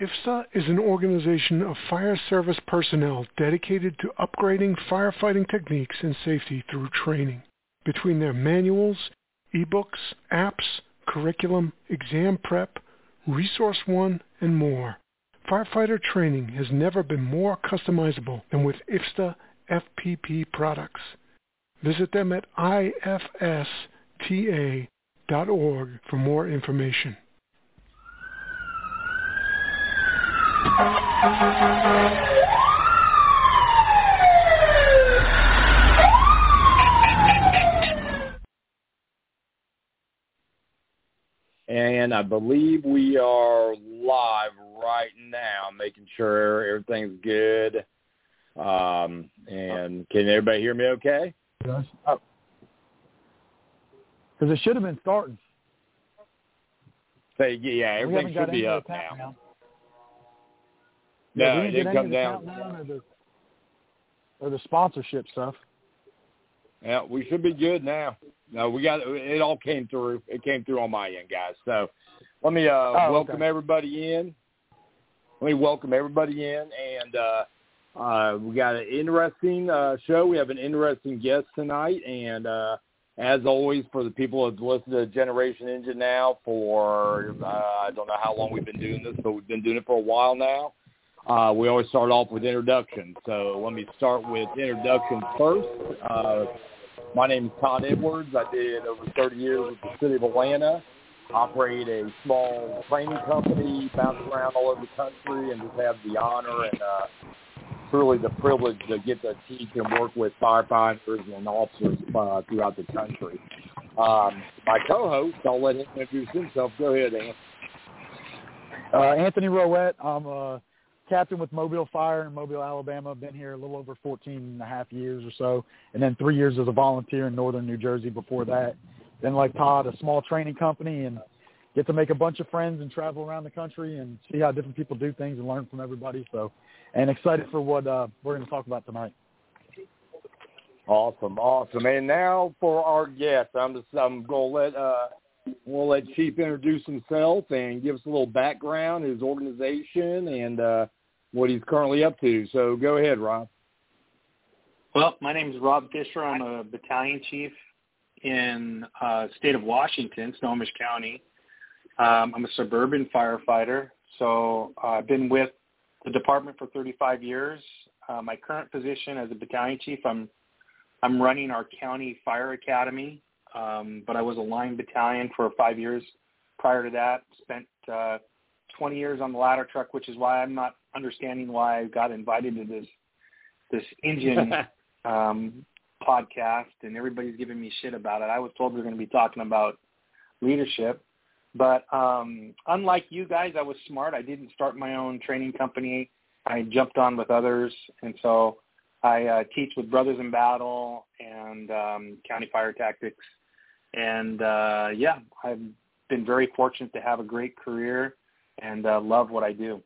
IFSTA is an organization of fire service personnel dedicated to upgrading firefighting techniques and safety through training. Between their manuals, ebooks, apps, curriculum, exam prep, Resource One, and more, firefighter training has never been more customizable than with IFSTA FPP products. Visit them at ifsta.org for more information. And I believe we are live right now, making sure everything's good. Um, and can everybody hear me okay? Yes. Oh. Because it should have been starting. Say, yeah, everything should be up now. now. No, yeah, it didn't come down. or, the, or the sponsorship stuff. Yeah, we should be good now. No, we got it. All came through. It came through on my end, guys. So let me uh, oh, welcome okay. everybody in. Let me welcome everybody in, and uh, uh, we got an interesting uh, show. We have an interesting guest tonight, and uh, as always, for the people that listen to Generation Engine now for uh, I don't know how long we've been doing this, but we've been doing it for a while now. Uh, we always start off with introductions. So let me start with introductions first. Uh, my name is Todd Edwards. I did over 30 years with the city of Atlanta. Operate a small training company, bounce around all over the country, and just have the honor and uh, truly the privilege to get to teach and work with firefighters and officers uh, throughout the country. Um, my co-host, I'll let him introduce himself. Go ahead, Anthony. Uh, Anthony Rowett. I'm a captain with Mobile Fire in Mobile, Alabama. Been here a little over 14 and a half years or so, and then three years as a volunteer in northern New Jersey before that. Then, like Todd, a small training company, and get to make a bunch of friends and travel around the country and see how different people do things and learn from everybody. So, and excited for what uh, we're going to talk about tonight. Awesome, awesome. And now for our guest, I'm just I'm going to let uh, we'll let Chief introduce himself and give us a little background, his organization, and uh, what he's currently up to. So go ahead, Rob. Well, my name is Rob Fisher. I'm a battalion chief in uh, state of Washington, Snohomish County. Um, I'm a suburban firefighter, so uh, I've been with the department for 35 years. Uh, my current position as a battalion chief, I'm I'm running our county fire academy, um, but I was a line battalion for five years. Prior to that, spent uh, 20 years on the ladder truck, which is why I'm not understanding why I got invited to this this engine um, podcast, and everybody's giving me shit about it. I was told we are going to be talking about leadership, but um, unlike you guys, I was smart. I didn't start my own training company. I jumped on with others, and so I uh, teach with Brothers in Battle and um, County Fire Tactics. And uh, yeah, I've been very fortunate to have a great career and uh, love what I do.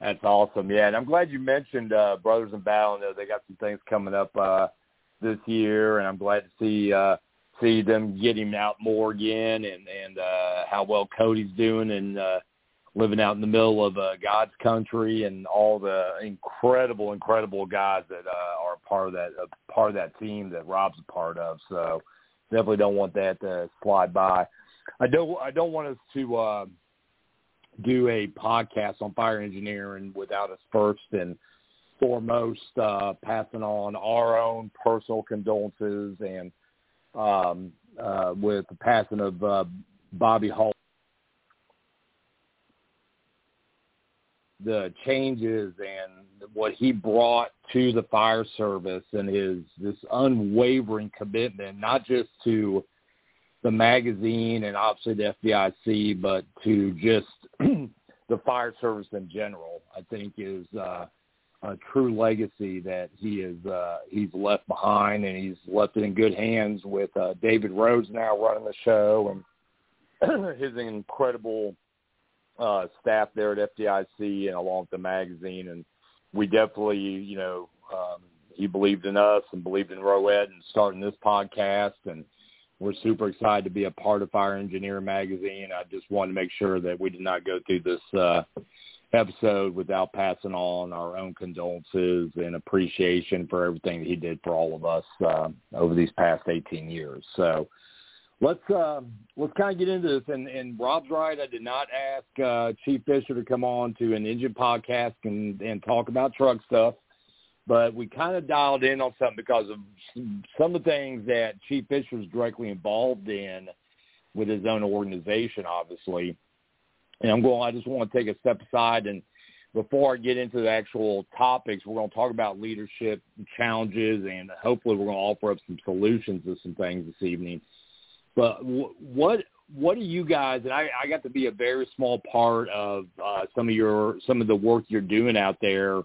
That's awesome. Yeah, and I'm glad you mentioned uh, Brothers in Battle. I know they got some things coming up uh, this year, and I'm glad to see uh, see them getting out more again, and and uh, how well Cody's doing, and uh, living out in the middle of uh, God's country, and all the incredible, incredible guys that uh, are part of that uh, part of that team that Rob's a part of. So definitely don't want that to slide by. I don't I don't want us to. Uh, do a podcast on fire engineering without us first and foremost uh, passing on our own personal condolences and um, uh, with the passing of uh, Bobby Halton. The changes and what he brought to the fire service and his this unwavering commitment, not just to the magazine and obviously the FDIC, but to just the fire service in general, I think is uh, a true legacy that he is uh, he's left behind, and he's left it in good hands with uh, David Rhodes now running the show and his incredible uh, staff there at FDIC and along with the magazine. And we definitely, you know, um, he believed in us and believed in Rowett and starting this podcast and we're super excited to be a part of Fire Engineer Magazine. I just wanted to make sure that we did not go through this uh, episode without passing on our own condolences and appreciation for everything that he did for all of us uh, over these past 18 years. So let's uh, let's kind of get into this. And, and Rob's right. I did not ask uh, Chief Fisher to come on to an engine podcast and, and talk about truck stuff, but we kind of dialed in on something because of some of the things that Chief Fisher was directly involved in with his own organization, obviously. And I'm going. I just want to take a step aside and before I get into the actual topics, we're going to talk about leadership challenges, and hopefully, we're going to offer up some solutions to some things this evening. But what what do you guys? And I, I got to be a very small part of uh, some of your some of the work you're doing out there.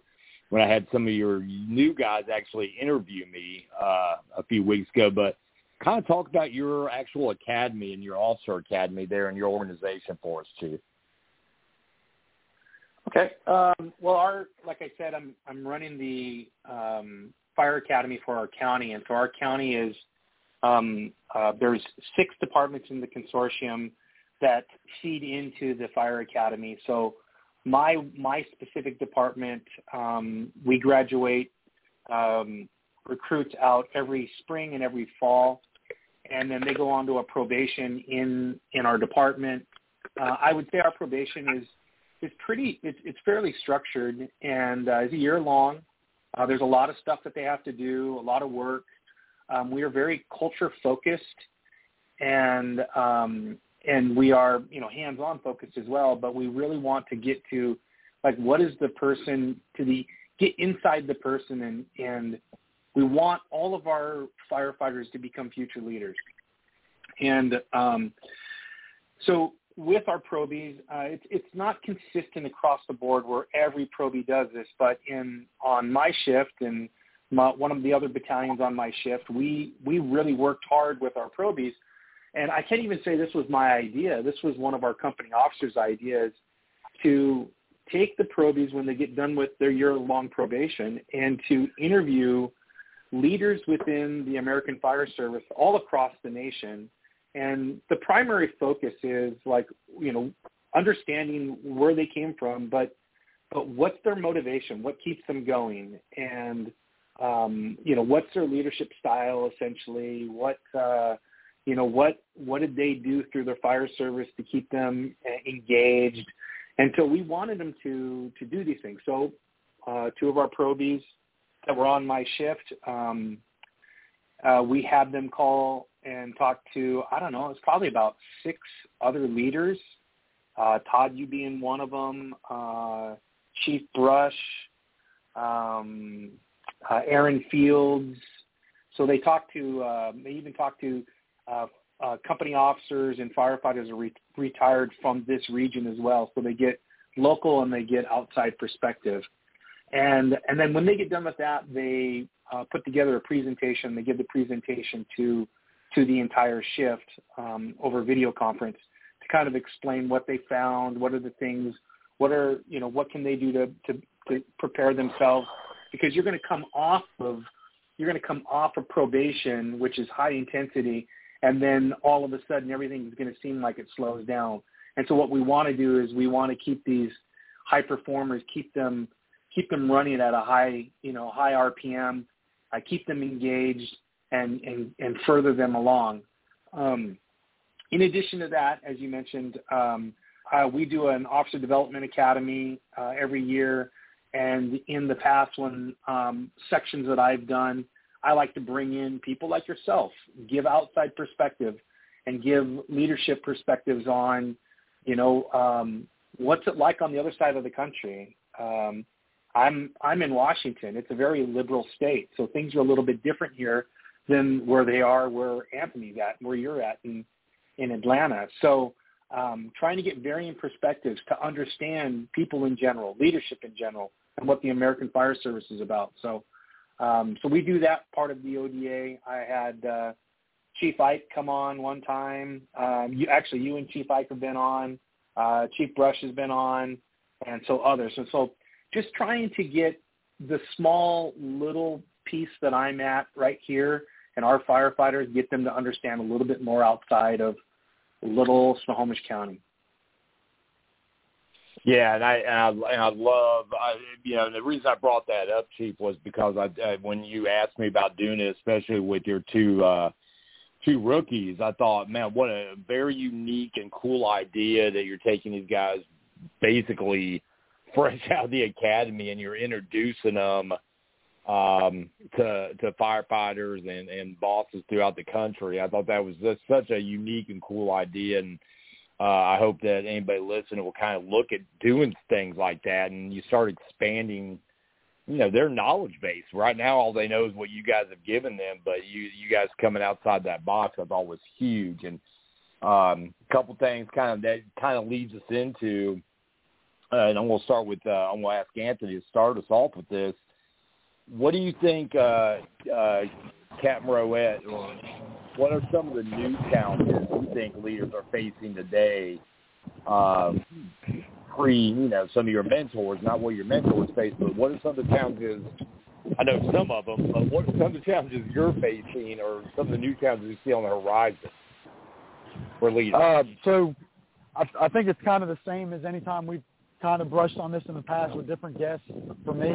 When I had some of your new guys actually interview me uh, a few weeks ago, but kind of talk about your actual academy and your officer academy there in your organization for us, Chief. Okay. Um, well, our like I said, I'm I'm running the um, fire academy for our county, and so our county is um, uh, there's six departments in the consortium that feed into the fire academy. So my my specific department, um, we graduate um, recruits out every spring and every fall, and then they go on to a probation in in our department. Uh, I would say our probation is is pretty it's it's fairly structured and uh, it's a year long. Uh, there's a lot of stuff that they have to do, a lot of work. Um, we are very culture focused, and um, and we are you know hands on focused as well. But we really want to get to like what is the person to the get inside the person and and we want all of our firefighters to become future leaders. And um, so with our probies, uh, it's it's not consistent across the board where every probie does this, but in on my shift and my, one of the other battalions on my shift, we we really worked hard with our probies, and I can't even say this was my idea. This was one of our company officers' ideas to take the probies when they get done with their year-long probation and to interview leaders within the American Fire Service all across the nation and the primary focus is like, you know, understanding where they came from, but but what's their motivation? What keeps them going? And um, you know, what's their leadership style essentially? What uh, you know, what what did they do through their fire service to keep them uh, engaged? And so we wanted them to to do these things. So uh, two of our probies that were on my shift, um, uh, we had them call and talk to I don't know, it's probably about six other leaders. Uh, Todd, you being one of them, uh, Chief Brush, um, uh, Aaron Fields. So they talked to, they even talked to uh, uh, company officers and firefighters are re- retired from this region as well. So they get local and they get outside perspective. And and then when they get done with that, they uh, put together a presentation. They give the presentation to to the entire shift um, over video conference to kind of explain what they found, what are the things, what are you know what can they do to to, to prepare themselves because you're going to come off of you're going to come off of probation, which is high intensity, and then all of a sudden everything is going to seem like it slows down. And so what we want to do is we want to keep these high performers, keep them keep them running at a high you know high RPM, uh, keep them engaged, and, and, and further them along. Um, in addition to that, as you mentioned, um, uh, we do an officer development academy uh, every year. And in the past, when um, sections that I've done, I like to bring in people like yourself, give outside perspective, and give leadership perspectives on, you know, um, what's it like on the other side of the country. Um, I'm I'm in Washington. It's a very liberal state, so things are a little bit different here than where they are where Anthony's at, where you're at in in Atlanta. So um, trying to get varying perspectives to understand people in general, leadership in general, and what the American Fire Service is about. So um, so we do that part of the ODA. I had uh, Chief Ike come on one time. Um, you actually you and Chief Ike have been on. Uh, Chief Brush has been on, and so others. And so just trying to get the small little piece that I'm at right here and our firefighters, get them to understand a little bit more outside of little Snohomish County. Yeah, and I and I, and I love I, you know the reason I brought that up, Chief, was because I, I when you asked me about doing it, especially with your two uh, two rookies, I thought, man, what a very unique and cool idea that you're taking these guys basically fresh out of the academy and you're introducing them um, to to firefighters and and bosses throughout the country. I thought that was just such a unique and cool idea and uh, I hope that anybody listening will kind of look at doing things like that, and you start expanding, you know, their knowledge base. Right now, all they know is what you guys have given them, but you you guys coming outside that box, I thought was huge. And um, a couple things kind of that kind of leads us into, uh, and I'm going to start with uh, I'm going to ask Anthony to start us off with this. What do you think, uh, uh, Captain Rowett, or what are some of the new challenges you think leaders are facing today? Um, pre, you know, some of your mentors, not what your mentors face, but what are some of the challenges? I know some of them, but what are some of the challenges you're facing, or some of the new challenges you see on the horizon for leaders? Uh, so, I, I think it's kind of the same as any time we've kind of brushed on this in the past with different guests. For me,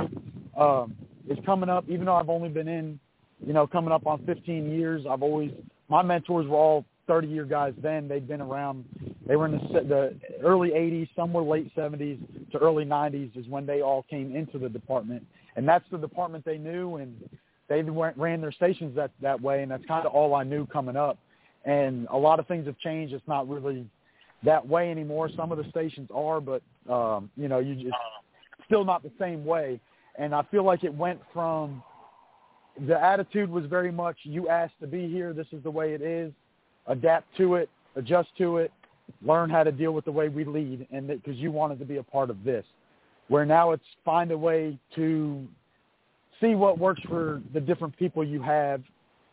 um, it's coming up. Even though I've only been in you know, coming up on 15 years, I've always my mentors were all 30 year guys then. They'd been around. They were in the, the early 80s, some were late 70s to early 90s is when they all came into the department, and that's the department they knew, and they went, ran their stations that that way, and that's kind of all I knew coming up. And a lot of things have changed. It's not really that way anymore. Some of the stations are, but um, you know, you just still not the same way. And I feel like it went from the attitude was very much you asked to be here. This is the way it is. Adapt to it, adjust to it, learn how to deal with the way we lead, and because you wanted to be a part of this. Where now it's find a way to see what works for the different people you have.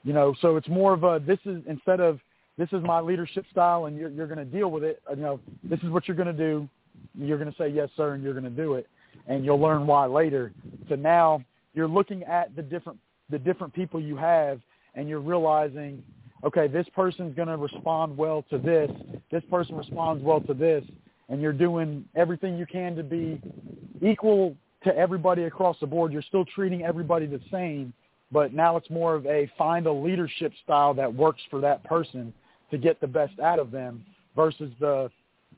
You know, so it's more of a this is instead of this is my leadership style and you're you're going to deal with it. Uh, you know, this is what you're going to do. You're going to say yes, sir, and you're going to do it, and you'll learn why later. So now you're looking at the different the different people you have and you're realizing, okay, this person's going to respond well to this, this person responds well to this, and you're doing everything you can to be equal to everybody across the board. You're still treating everybody the same, but now it's more of a find a leadership style that works for that person to get the best out of them versus the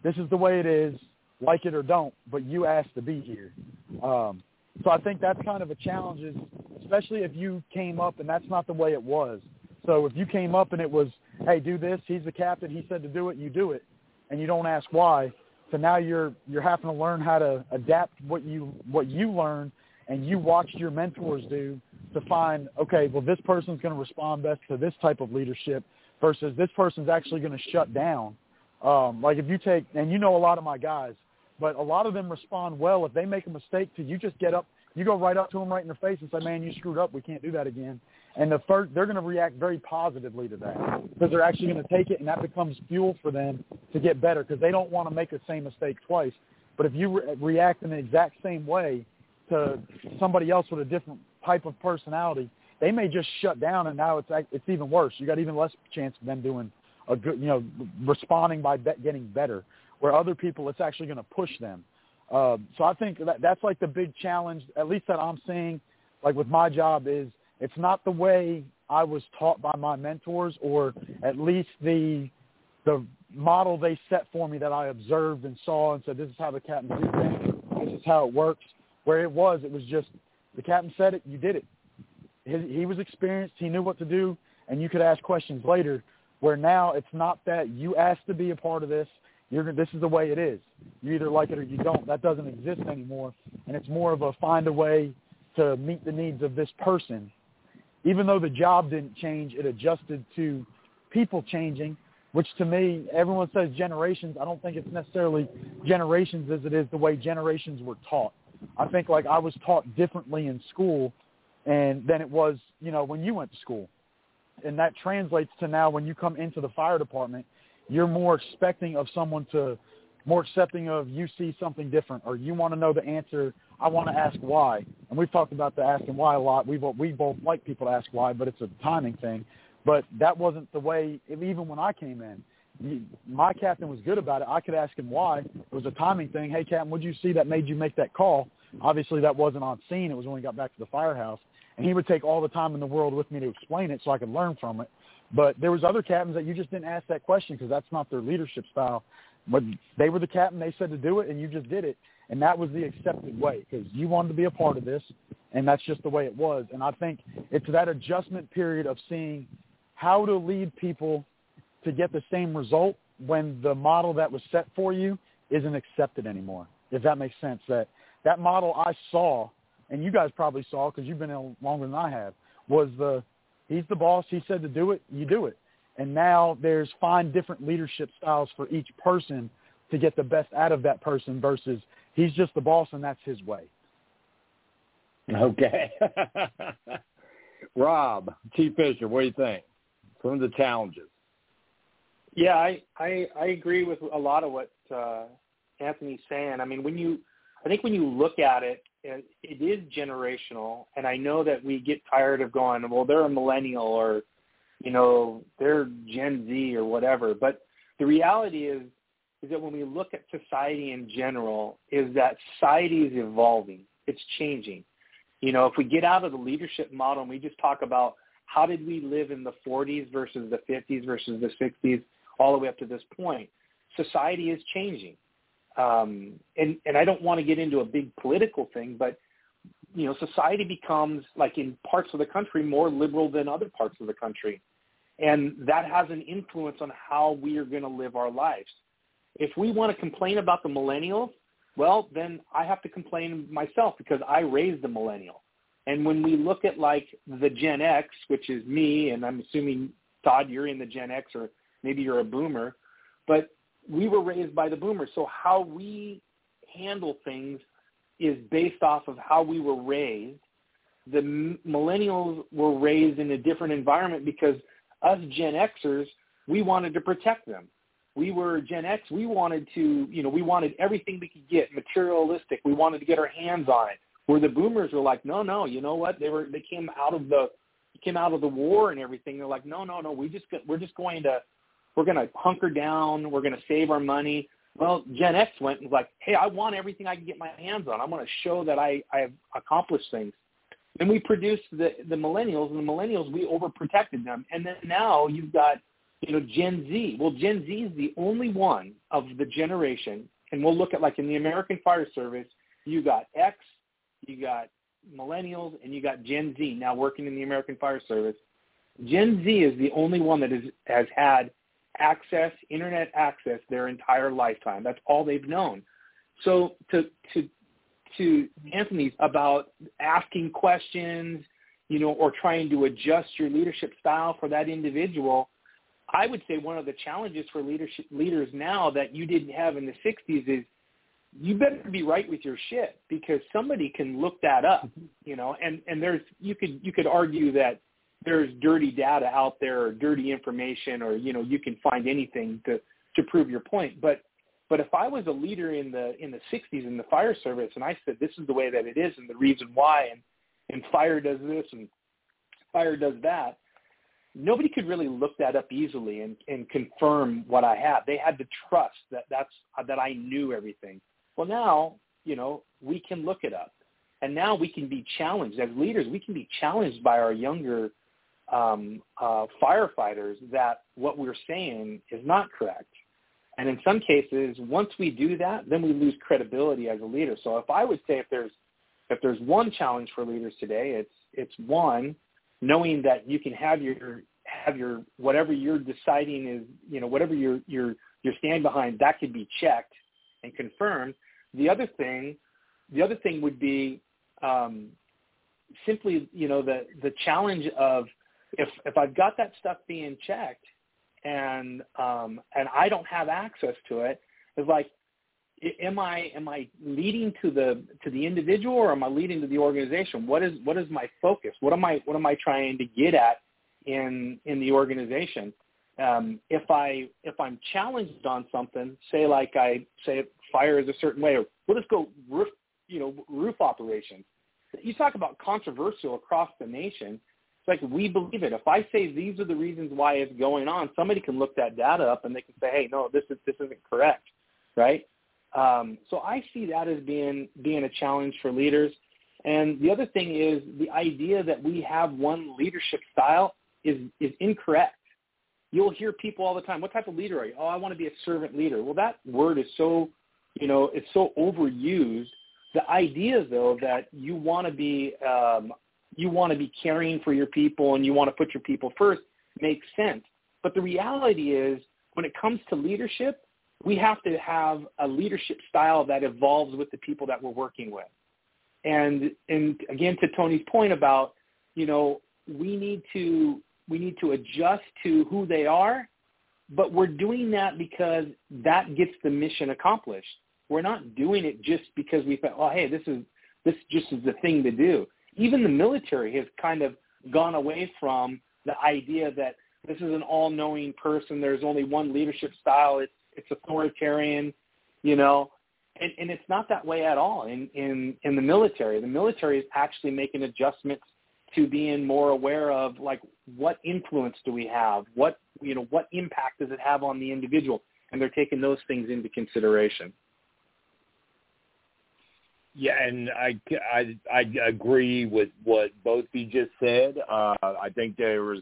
this is the way it is, like it or don't, but you asked to be here. Um, so I think that's kind of a challenge, is especially if you came up and that's not the way it was. So if you came up and it was, hey, do this, he's the captain, he said to do it, you do it, and you don't ask why. So now you're you're having to learn how to adapt what you what you learn and you watched your mentors do to find, okay, well this person's going to respond best to this type of leadership versus this person's actually going to shut down. Um, like if you take, and you know a lot of my guys, but a lot of them respond well. If they make a mistake, to you just get up, you go right up to them right in their face and say, "Man, you screwed up. We can't do that again." And the first, they're going to react very positively to that because they're actually going to take it, and that becomes fuel for them to get better because they don't want to make the same mistake twice. But if you re- react in the exact same way to somebody else with a different type of personality, they may just shut down, and now it's it's even worse. You got even less chance of them doing a good, you know, responding by be- getting better where other people it's actually going to push them. Uh, so I think that that's like the big challenge, at least that I'm seeing, like with my job is it's not the way I was taught by my mentors, or at least the the model they set for me that I observed and saw and said, this is how the captain do things. This is how it works. Where it was, it was just the captain said it, you did it. He, he was experienced. He knew what to do, and you could ask questions later. Where now it's not that you asked to be a part of this you're, this is the way it is. You either like it or you don't. That doesn't exist anymore. And it's more of a find a way to meet the needs of this person. Even though the job didn't change, it adjusted to people changing, which to me, everyone says generations. I don't think it's necessarily generations as it is the way generations were taught. I think like I was taught differently in school and than it was, you know, when you went to school. And that translates to now when you come into the fire department – you're more expecting of someone to more accepting of you see something different or you want to know the answer. I want to ask why. And we've talked about the asking why a lot. We both, we both like people to ask why, but it's a timing thing. But that wasn't the way, even when I came in. My captain was good about it. I could ask him why. It was a timing thing. Hey, captain, what did you see that made you make that call? Obviously, that wasn't on scene. It was when we got back to the firehouse. And he would take all the time in the world with me to explain it so I could learn from it. But there was other captains that you just didn't ask that question because that's not their leadership style. But they were the captain. They said to do it, and you just did it. And that was the accepted way because you wanted to be a part of this, and that's just the way it was. And I think it's that adjustment period of seeing how to lead people to get the same result when the model that was set for you isn't accepted anymore. If that makes sense, that that model I saw, and you guys probably saw because you've been in longer than I have, was the he's the boss. He said to do it, you do it. And now there's find different leadership styles for each person to get the best out of that person versus he's just the boss and that's his way. Okay. Rob, Chief Fisher, what do you think? Some of the challenges. Yeah, I, I I agree with a lot of what uh, Anthony's saying. I mean, when you, I think when you look at it, it, is generational, and I know that we get tired of going, well, they're a millennial or you know, they're Gen Z or whatever. But the reality is, is that when we look at society in general, is that society is evolving. It's changing. You know, if we get out of the leadership model and we just talk about how did we live in the 40s versus the 50s versus the 60s, all the way up to this point, society is changing. Um, and, and I don't want to get into a big political thing, but you know, society becomes like in parts of the country more liberal than other parts of the country. And that has an influence on how we are going to live our lives. If we want to complain about the millennials, well, then I have to complain myself because I raised a millennial. And when we look at like the Gen X, which is me, and I'm assuming Todd, you're in the Gen X or maybe you're a boomer, but we were raised by the boomers. So how we handle things is based off of how we were raised. The millennials were raised in a different environment because us Gen Xers, we wanted to protect them. We were Gen X. We wanted to, you know, we wanted everything we could get, materialistic. We wanted to get our hands on it. Where the boomers were like, no, no, you know what? They were, they came out of the, came out of the war and everything. They're like, no, no, no. We just, we're just going to, we're going to hunker down. We're going to save our money. Well, Gen X went and was like, hey, I want everything I can get my hands on. I'm going to show that I, I have accomplished things. Then we produced the the millennials, and the millennials we overprotected them, and then now you've got you know Gen Z. Well, Gen Z is the only one of the generation, and we'll look at like in the American Fire Service, you got X, you got millennials, and you got Gen Z now working in the American Fire Service. Gen Z is the only one that is, has had access, internet access their entire lifetime. That's all they've known. So to to to Anthony's about asking questions, you know, or trying to adjust your leadership style for that individual, I would say one of the challenges for leadership leaders now that you didn't have in the 60s is you better be right with your shit because somebody can look that up, mm-hmm. you know, and and there's you could you could argue that there's dirty data out there or dirty information or you know you can find anything to to prove your point, but but if I was a leader in the in the 60s in the fire service and I said this is the way that it is and the reason why and and fire does this and fire does that, nobody could really look that up easily and, and confirm what I had. They had to trust that that's that I knew everything. Well, now you know we can look it up, and now we can be challenged as leaders. We can be challenged by our younger um, uh, firefighters that what we're saying is not correct and in some cases, once we do that, then we lose credibility as a leader. So if I would say if there's if there's one challenge for leaders today, it's it's one knowing that you can have your have your whatever you're deciding is you know whatever you're you're you're stand behind that could be checked and confirmed. The other thing, the other thing would be um, simply you know the the challenge of if if I've got that stuff being checked and um, and I don't have access to it, it's like, am I am I leading to the to the individual or am I leading to the organization? What is what is my focus? What am I what am I trying to get at in in the organization? um, if I if I'm challenged on something, say like I say fire is a certain way, or we'll just go roof, you know, roof operations. You talk about controversial across the nation. It's like we believe it. If I say these are the reasons why it's going on, somebody can look that data up and they can say, hey, no, this is this isn't correct, right? Um, so I see that as being being a challenge for leaders. And the other thing is the idea that we have one leadership style is is incorrect. You'll hear people all the time, what type of leader are you? Oh, I want to be a servant leader. Well, that word is so, you know, it's so overused. The idea, though, that you want to be um, you want to be caring for your people and you want to put your people first makes sense. But the reality is, when it comes to leadership, we have to have a leadership style that evolves with the people that we're working with. And and again, to Tony's point about, you know, we need to we need to adjust to who they are, but we're doing that because that gets the mission accomplished. We're not doing it just because we thought, oh, hey, this is this just is the thing to do. Even the military has kind of gone away from the idea that this is an all-knowing person. There's only one leadership style. It's it's authoritarian, you know, and, and it's not that way at all in, in in the military. The military is actually making adjustments to being more aware of like what influence do we have? What you know, what impact does it have on the individual? And they're taking those things into consideration. Yeah, and I, I, I agree with what both of you just said. Uh, I think there was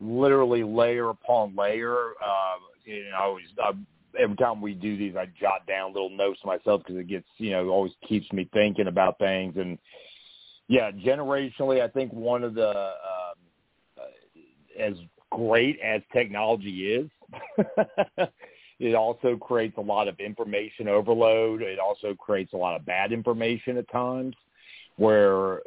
literally layer upon layer. Uh, you know, I always, I, every time we do these, I jot down little notes myself because it gets, you know, always keeps me thinking about things. And yeah, generationally, I think one of the um, uh, as great as technology is, it also creates a lot of information overload. It also creates a lot of bad information at times where,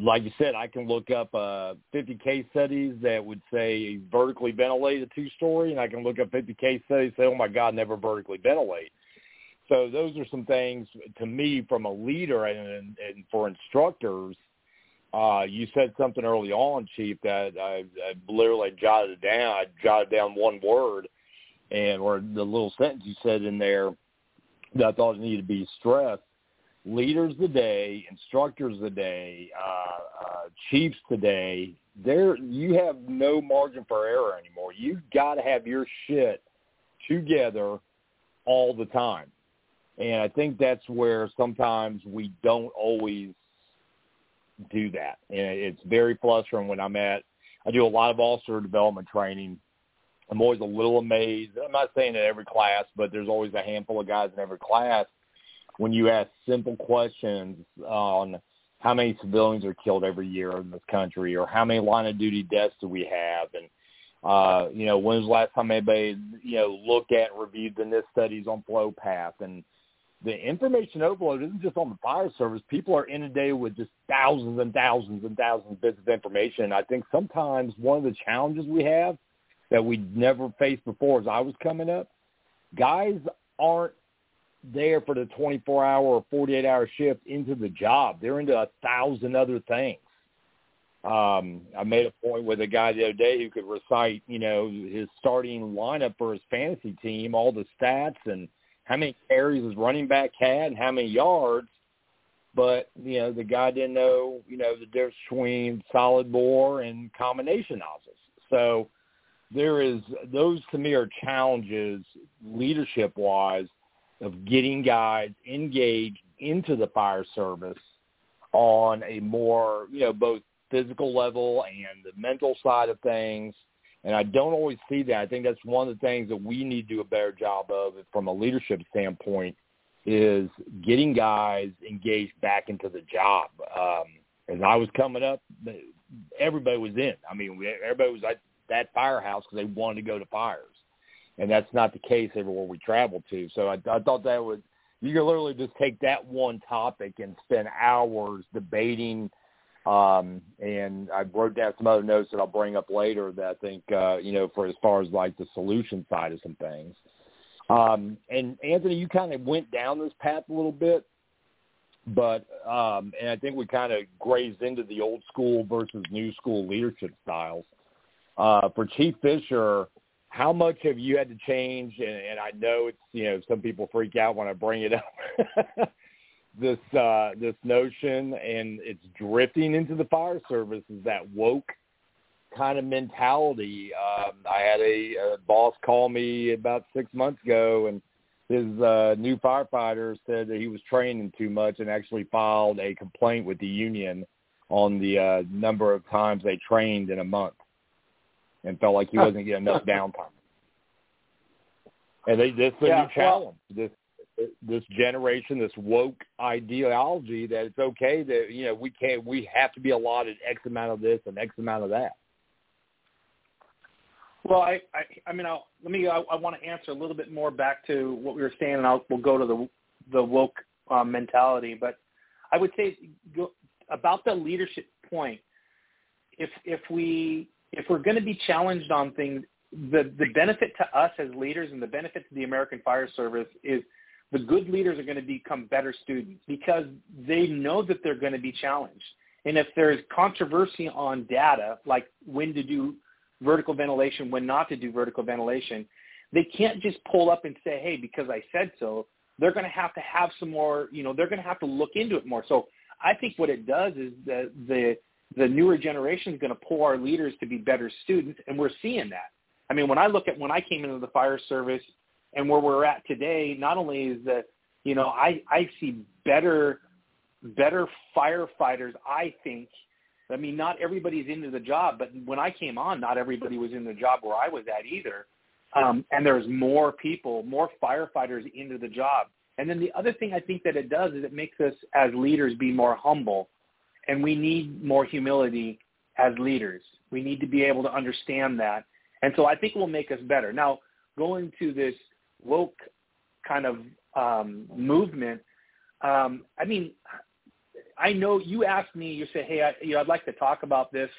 like you said, I can look up uh, 50 case studies that would say vertically ventilate a two-story, and I can look up 50 case studies say, oh, my God, never vertically ventilate. So those are some things to me from a leader and, and for instructors. Uh, you said something early on, Chief, that I, I literally jotted down. I jotted down one word, and or the little sentence you said in there that I thought needed to be stressed. Leaders today, instructors today, uh, uh, chiefs today, there you have no margin for error anymore. You've got to have your shit together all the time. And I think that's where sometimes we don't always do that. And it's very frustrating when I'm at, I do a lot of officer development training. I'm always a little amazed. I'm not saying in every class, but there's always a handful of guys in every class when you ask simple questions on how many civilians are killed every year in this country or how many line of duty deaths do we have and uh, you know, when was the last time anybody, you know, looked at and reviewed the NIST studies on flow path and the information overload isn't just on the fire service. People are inundated with just thousands and thousands and thousands of bits of information. I think sometimes one of the challenges we have that we never faced before as I was coming up, guys aren't there for the 24 hour or 48 hour shift into the job. They're into a thousand other things. Um, I made a point with a guy the other day who could recite, you know, his starting lineup for his fantasy team, all the stats and – how many carries his running back had and how many yards, but you know the guy didn't know you know the difference between solid bore and combination nozzles. So there is those to me are challenges leadership wise of getting guys engaged into the fire service on a more you know both physical level and the mental side of things and I don't always see that. I think that's one of the things that we need to do a better job of from a leadership standpoint is getting guys engaged back into the job. Um, as I was coming up, everybody was in. I mean, everybody was at that firehouse because they wanted to go to fires. And that's not the case everywhere we travel to. So I, I thought that would, you could literally just take that one topic and spend hours debating – um, and I wrote down some other notes that I'll bring up later that I think, uh, you know, for as far as like the solution side of some things. Um, and Anthony, you kind of went down this path a little bit, but, um, and I think we kind of grazed into the old school versus new school leadership styles. Uh, for Chief Fisher, how much have you had to change? And, and I know it's you know some people freak out when I bring it up. this uh, this notion, and it's drifting into the fire service is that woke kind of mentality. Um, I had a, a boss call me about six months ago, and his uh, new firefighter said that he was training too much, and actually filed a complaint with the union on the uh, number of times they trained in a month, and felt like he wasn't getting enough downtime. And they, this is a Yeah, new challenge. This this generation, this woke ideology that it's okay that you know we can't we have to be allotted X amount of this and X amount of that. Well, I, I, I mean, I'll, let me. I, I want to answer a little bit more back to what we were saying, and I'll we'll go to the the woke um, mentality. But I would say go, about the leadership point. If if we if we're going to be challenged on things, the the benefit to us as leaders and the benefit to the American Fire Service is the good leaders are going to become better students because they know that they're going to be challenged. And if there's controversy on data, like when to do vertical ventilation, when not to do vertical ventilation, they can't just pull up and say, hey, because I said so. They're going to have to have some more, you know, they're going to have to look into it more. So I think what it does is the, the, the newer generation is going to pull our leaders to be better students, and we're seeing that. I mean, when I look at when I came into the fire service and where we're at today, not only is that, you know, I, I see better, better firefighters, I think, I mean, not everybody's into the job, but when I came on, not everybody was in the job where I was at either. Um, and there's more people, more firefighters into the job. And then the other thing I think that it does is it makes us as leaders be more humble. And we need more humility as leaders. We need to be able to understand that. And so I think it will make us better. Now, going to this woke kind of um, movement, um, I mean, I know you asked me, you say, hey, I, you know, I'd like to talk about this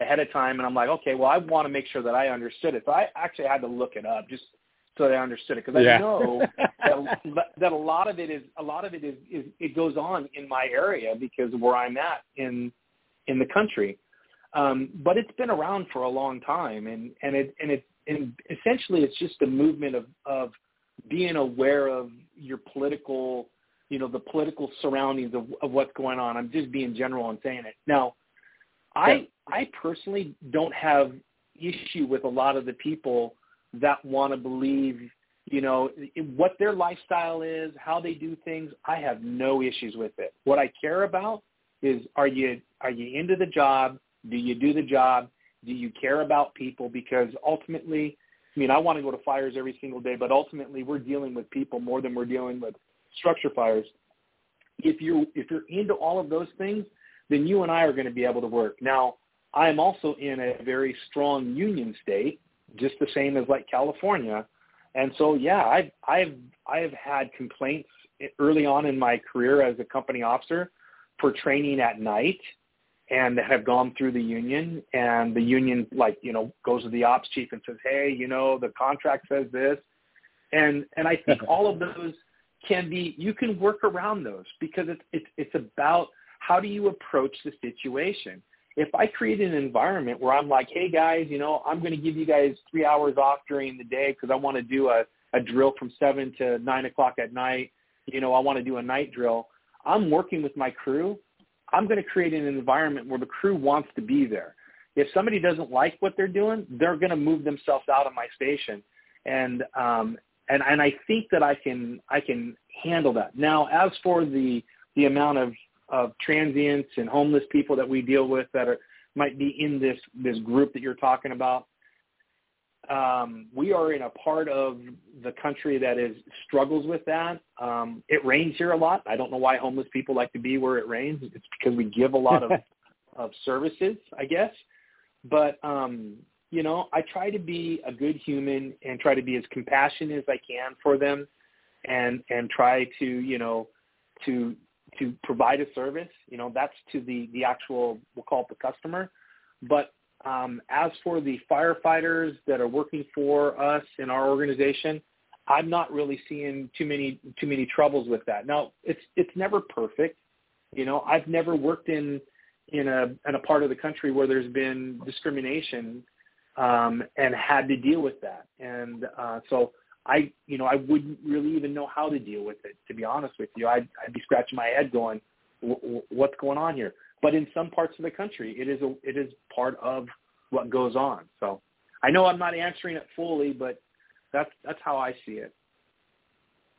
ahead of time. And I'm like, okay, well, I want to make sure that I understood it. So I actually had to look it up just so that I understood it because I Yeah. know that, that a lot of it is a lot of it is, is it goes on in my area because where I'm at in in the country. Um, but it's been around for a long time, and and it and it and essentially it's just a movement of of being aware of your political, you know, the political surroundings of, of what's going on. I'm just being general and saying it. Now, I I personally don't have issue with a lot of the people that want to believe, you know, what their lifestyle is, how they do things. I have no issues with it. What I care about is are you are you into the job? Do you do the job? Do you care about people? Because ultimately, I mean, I want to go to fires every single day, but ultimately, we're dealing with people more than we're dealing with structure fires. If you if you're into all of those things, then you and I are going to be able to work. Now, I am also in a very strong union state, just the same as like California, and so yeah, I've I've I've had complaints early on in my career as a company officer for training at night and that have gone through the union. And the union like you know goes to the ops chief and says hey you know the contract says this. And and i think all of those can be you can work around those because it's it's it's about how do you approach the situation if i create an environment where i'm like hey guys you know i'm going to give you guys three hours off during the day because i want to do a a drill from seven to nine o'clock at night you know i want to do a night drill i'm working with my crew I'm going to create an environment where the crew wants to be there. If somebody doesn't like what they're doing, they're going to move themselves out of my station, and um, and and I think that I can I can handle that. Now, as for the the amount of of transients and homeless people that we deal with that are might be in this this group that you're talking about, um, we are in a part of the country that is struggles with that. Um, it rains here a lot. I don't know why homeless people like to be where it rains. It's because we give a lot of of services, I guess. But um, you know, I try to be a good human and try to be as compassionate as I can for them, and and try to you know to to provide a service. You know, that's to the the actual we'll call it the customer, but um, as for the firefighters that are working for us in our organization, I'm not really seeing too many too many troubles with that. Now, it's it's never perfect. You know, I've never worked in in a in a part of the country where there's been discrimination um, and had to deal with that. And uh, so I, you know, I wouldn't really even know how to deal with it. To be honest with you, I'd, I'd be scratching my head going, "What's going on here?" But in some parts of the country, it is a, it is part of what goes on. So I know I'm not answering it fully, but that's that's how I see it.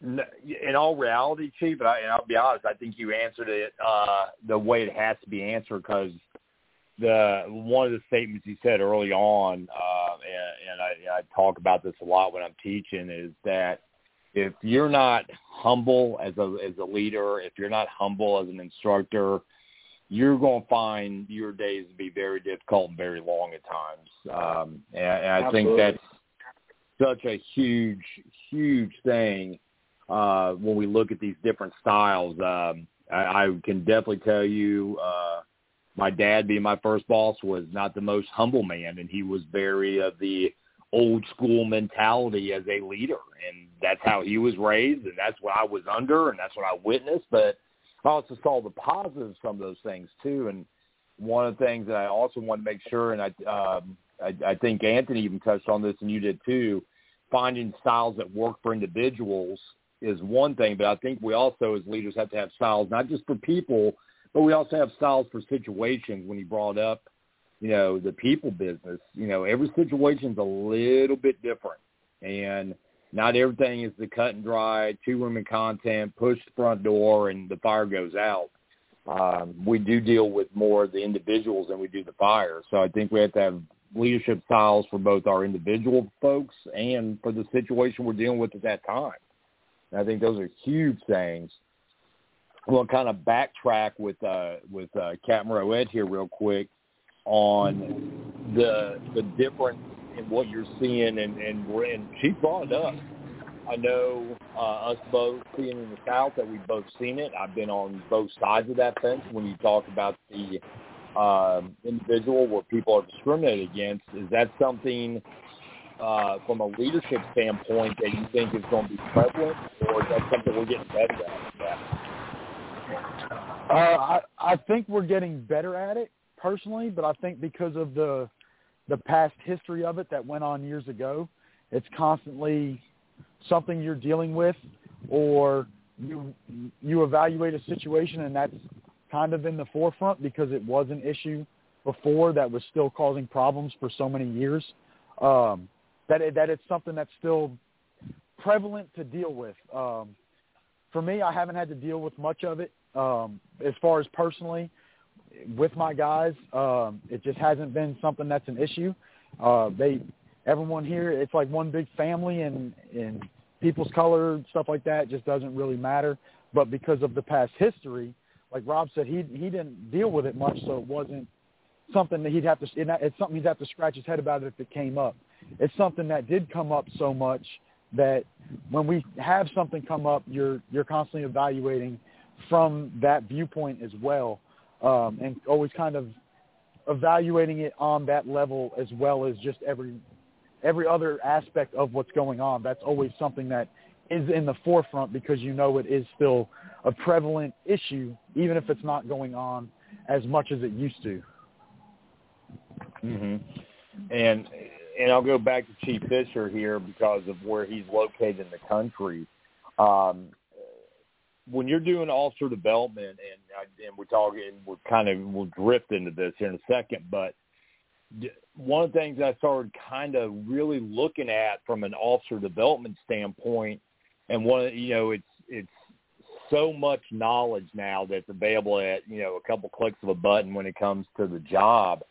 In all reality, Chief, and, I'll be honest, I think you answered it uh, the way it has to be answered because the one of the statements you said early on, uh, and, and I, I talk about this a lot when I'm teaching, is that if you're not humble as a as a leader, if you're not humble as an instructor, you're going to find your days to be very difficult and very long at times. Um, and, and I think that's such a huge, huge thing uh, when we look at these different styles. Um, I, I can definitely tell you, uh, my dad being my first boss was not the most humble man, and he was very of the old school mentality as a leader, and that's how he was raised, and that's what I was under, and that's what I witnessed. But I also saw the positives from those things too. And one of the things that I also want to make sure, and I, um, I, I think Anthony even touched on this, and you did too, finding styles that work for individuals is one thing, but I think we also as leaders have to have styles not just for people, but we also have styles for situations. When you brought up, you know, the people business, you know, every situation's a little bit different, and not everything is the cut and dry, two women content, push the front door, and the fire goes out. Um, we do deal with more of the individuals than we do the fire. So I think we have to have leadership styles for both our individual folks and for the situation we're dealing with at that time. And I think those are huge things. We'll kind of backtrack with uh, with uh, Captain Rowett here real quick on the the difference and what you're seeing, and and, and she brought it up. I know uh, us both being in the South that we've both seen it. I've been on both sides of that fence when you talk about the um, individual where people are discriminated against. Is that something uh, from a leadership standpoint that you think is going to be prevalent, or is that something we're getting better at? Uh, I, I think we're getting better at it personally, but I think because of the the past history of it that went on years ago. It's constantly something you're dealing with, or you you evaluate a situation and that's kind of in the forefront because it was an issue before that was still causing problems for so many years. Um, that it, that it's something that's still prevalent to deal with. Um, for me, I haven't had to deal with much of it um, as far as personally with my guys. Um, it just hasn't been something that's an issue. Uh, they, everyone here, it's like one big family, and and people's color stuff like that just doesn't really matter. But because of the past history, like Rob said, he he didn't deal with it much, so it wasn't something that he'd have to. It's something he'd have to scratch his head about if it came up. It's something that did come up so much that when we have something come up, you're you're constantly evaluating from that viewpoint as well um, and always kind of evaluating it on that level as well as just every every other aspect of what's going on. That's always something that is in the forefront because you know it is still a prevalent issue, even if it's not going on as much as it used to. hmm And and I'll go back to Chief Fisher here because of where he's located in the country. Um, when you're doing officer development, and and we're talking, we're kind of we'll drift into this here in a second, but one of the things I started kind of really looking at from an officer development standpoint, and one, you know, it's it's so much knowledge now that's available at you know a couple clicks of a button when it comes to the job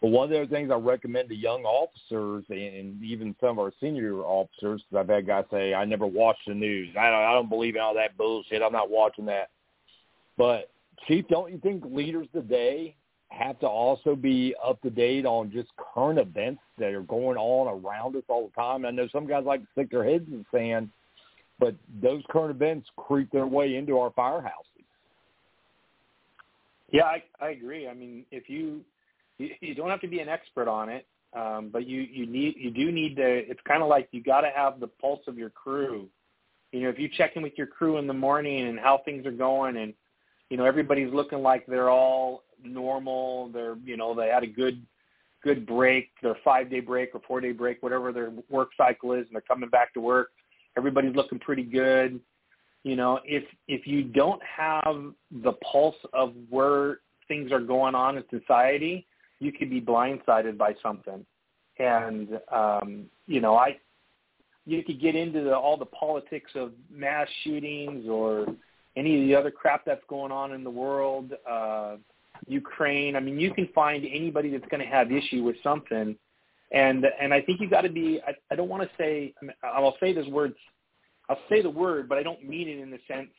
but one of the other things I recommend to young officers and even some of our senior officers, because I've had guys say, I never watch the news. I don't, I don't believe in all that bullshit. I'm not watching that. But, Chief, don't you think leaders today have to also be up to date on just current events that are going on around us all the time? I know some guys like to stick their heads in the sand, but those current events creep their way into our firehouses. Yeah, I, I agree. I mean, if you you, you don't have to be an expert on it, um, but you you need you do need to. It's kind of like you got to have the pulse of your crew. You know, if you check in with your crew in the morning and how things are going, and you know everybody's looking like they're all normal, they're you know they had a good good break, their five day break or four day break, whatever their work cycle is, and they're coming back to work. Everybody's looking pretty good. You know, if if you don't have the pulse of where things are going on in society, you could be blindsided by something. And um, you know, I you could get into the, all the politics of mass shootings or any of the other crap that's going on in the world, uh, Ukraine. I mean, you can find anybody that's going to have issue with something, and and I think you got to be. I, I don't want to say. I'll say this word. I'll say the word, but I don't mean it in the sense.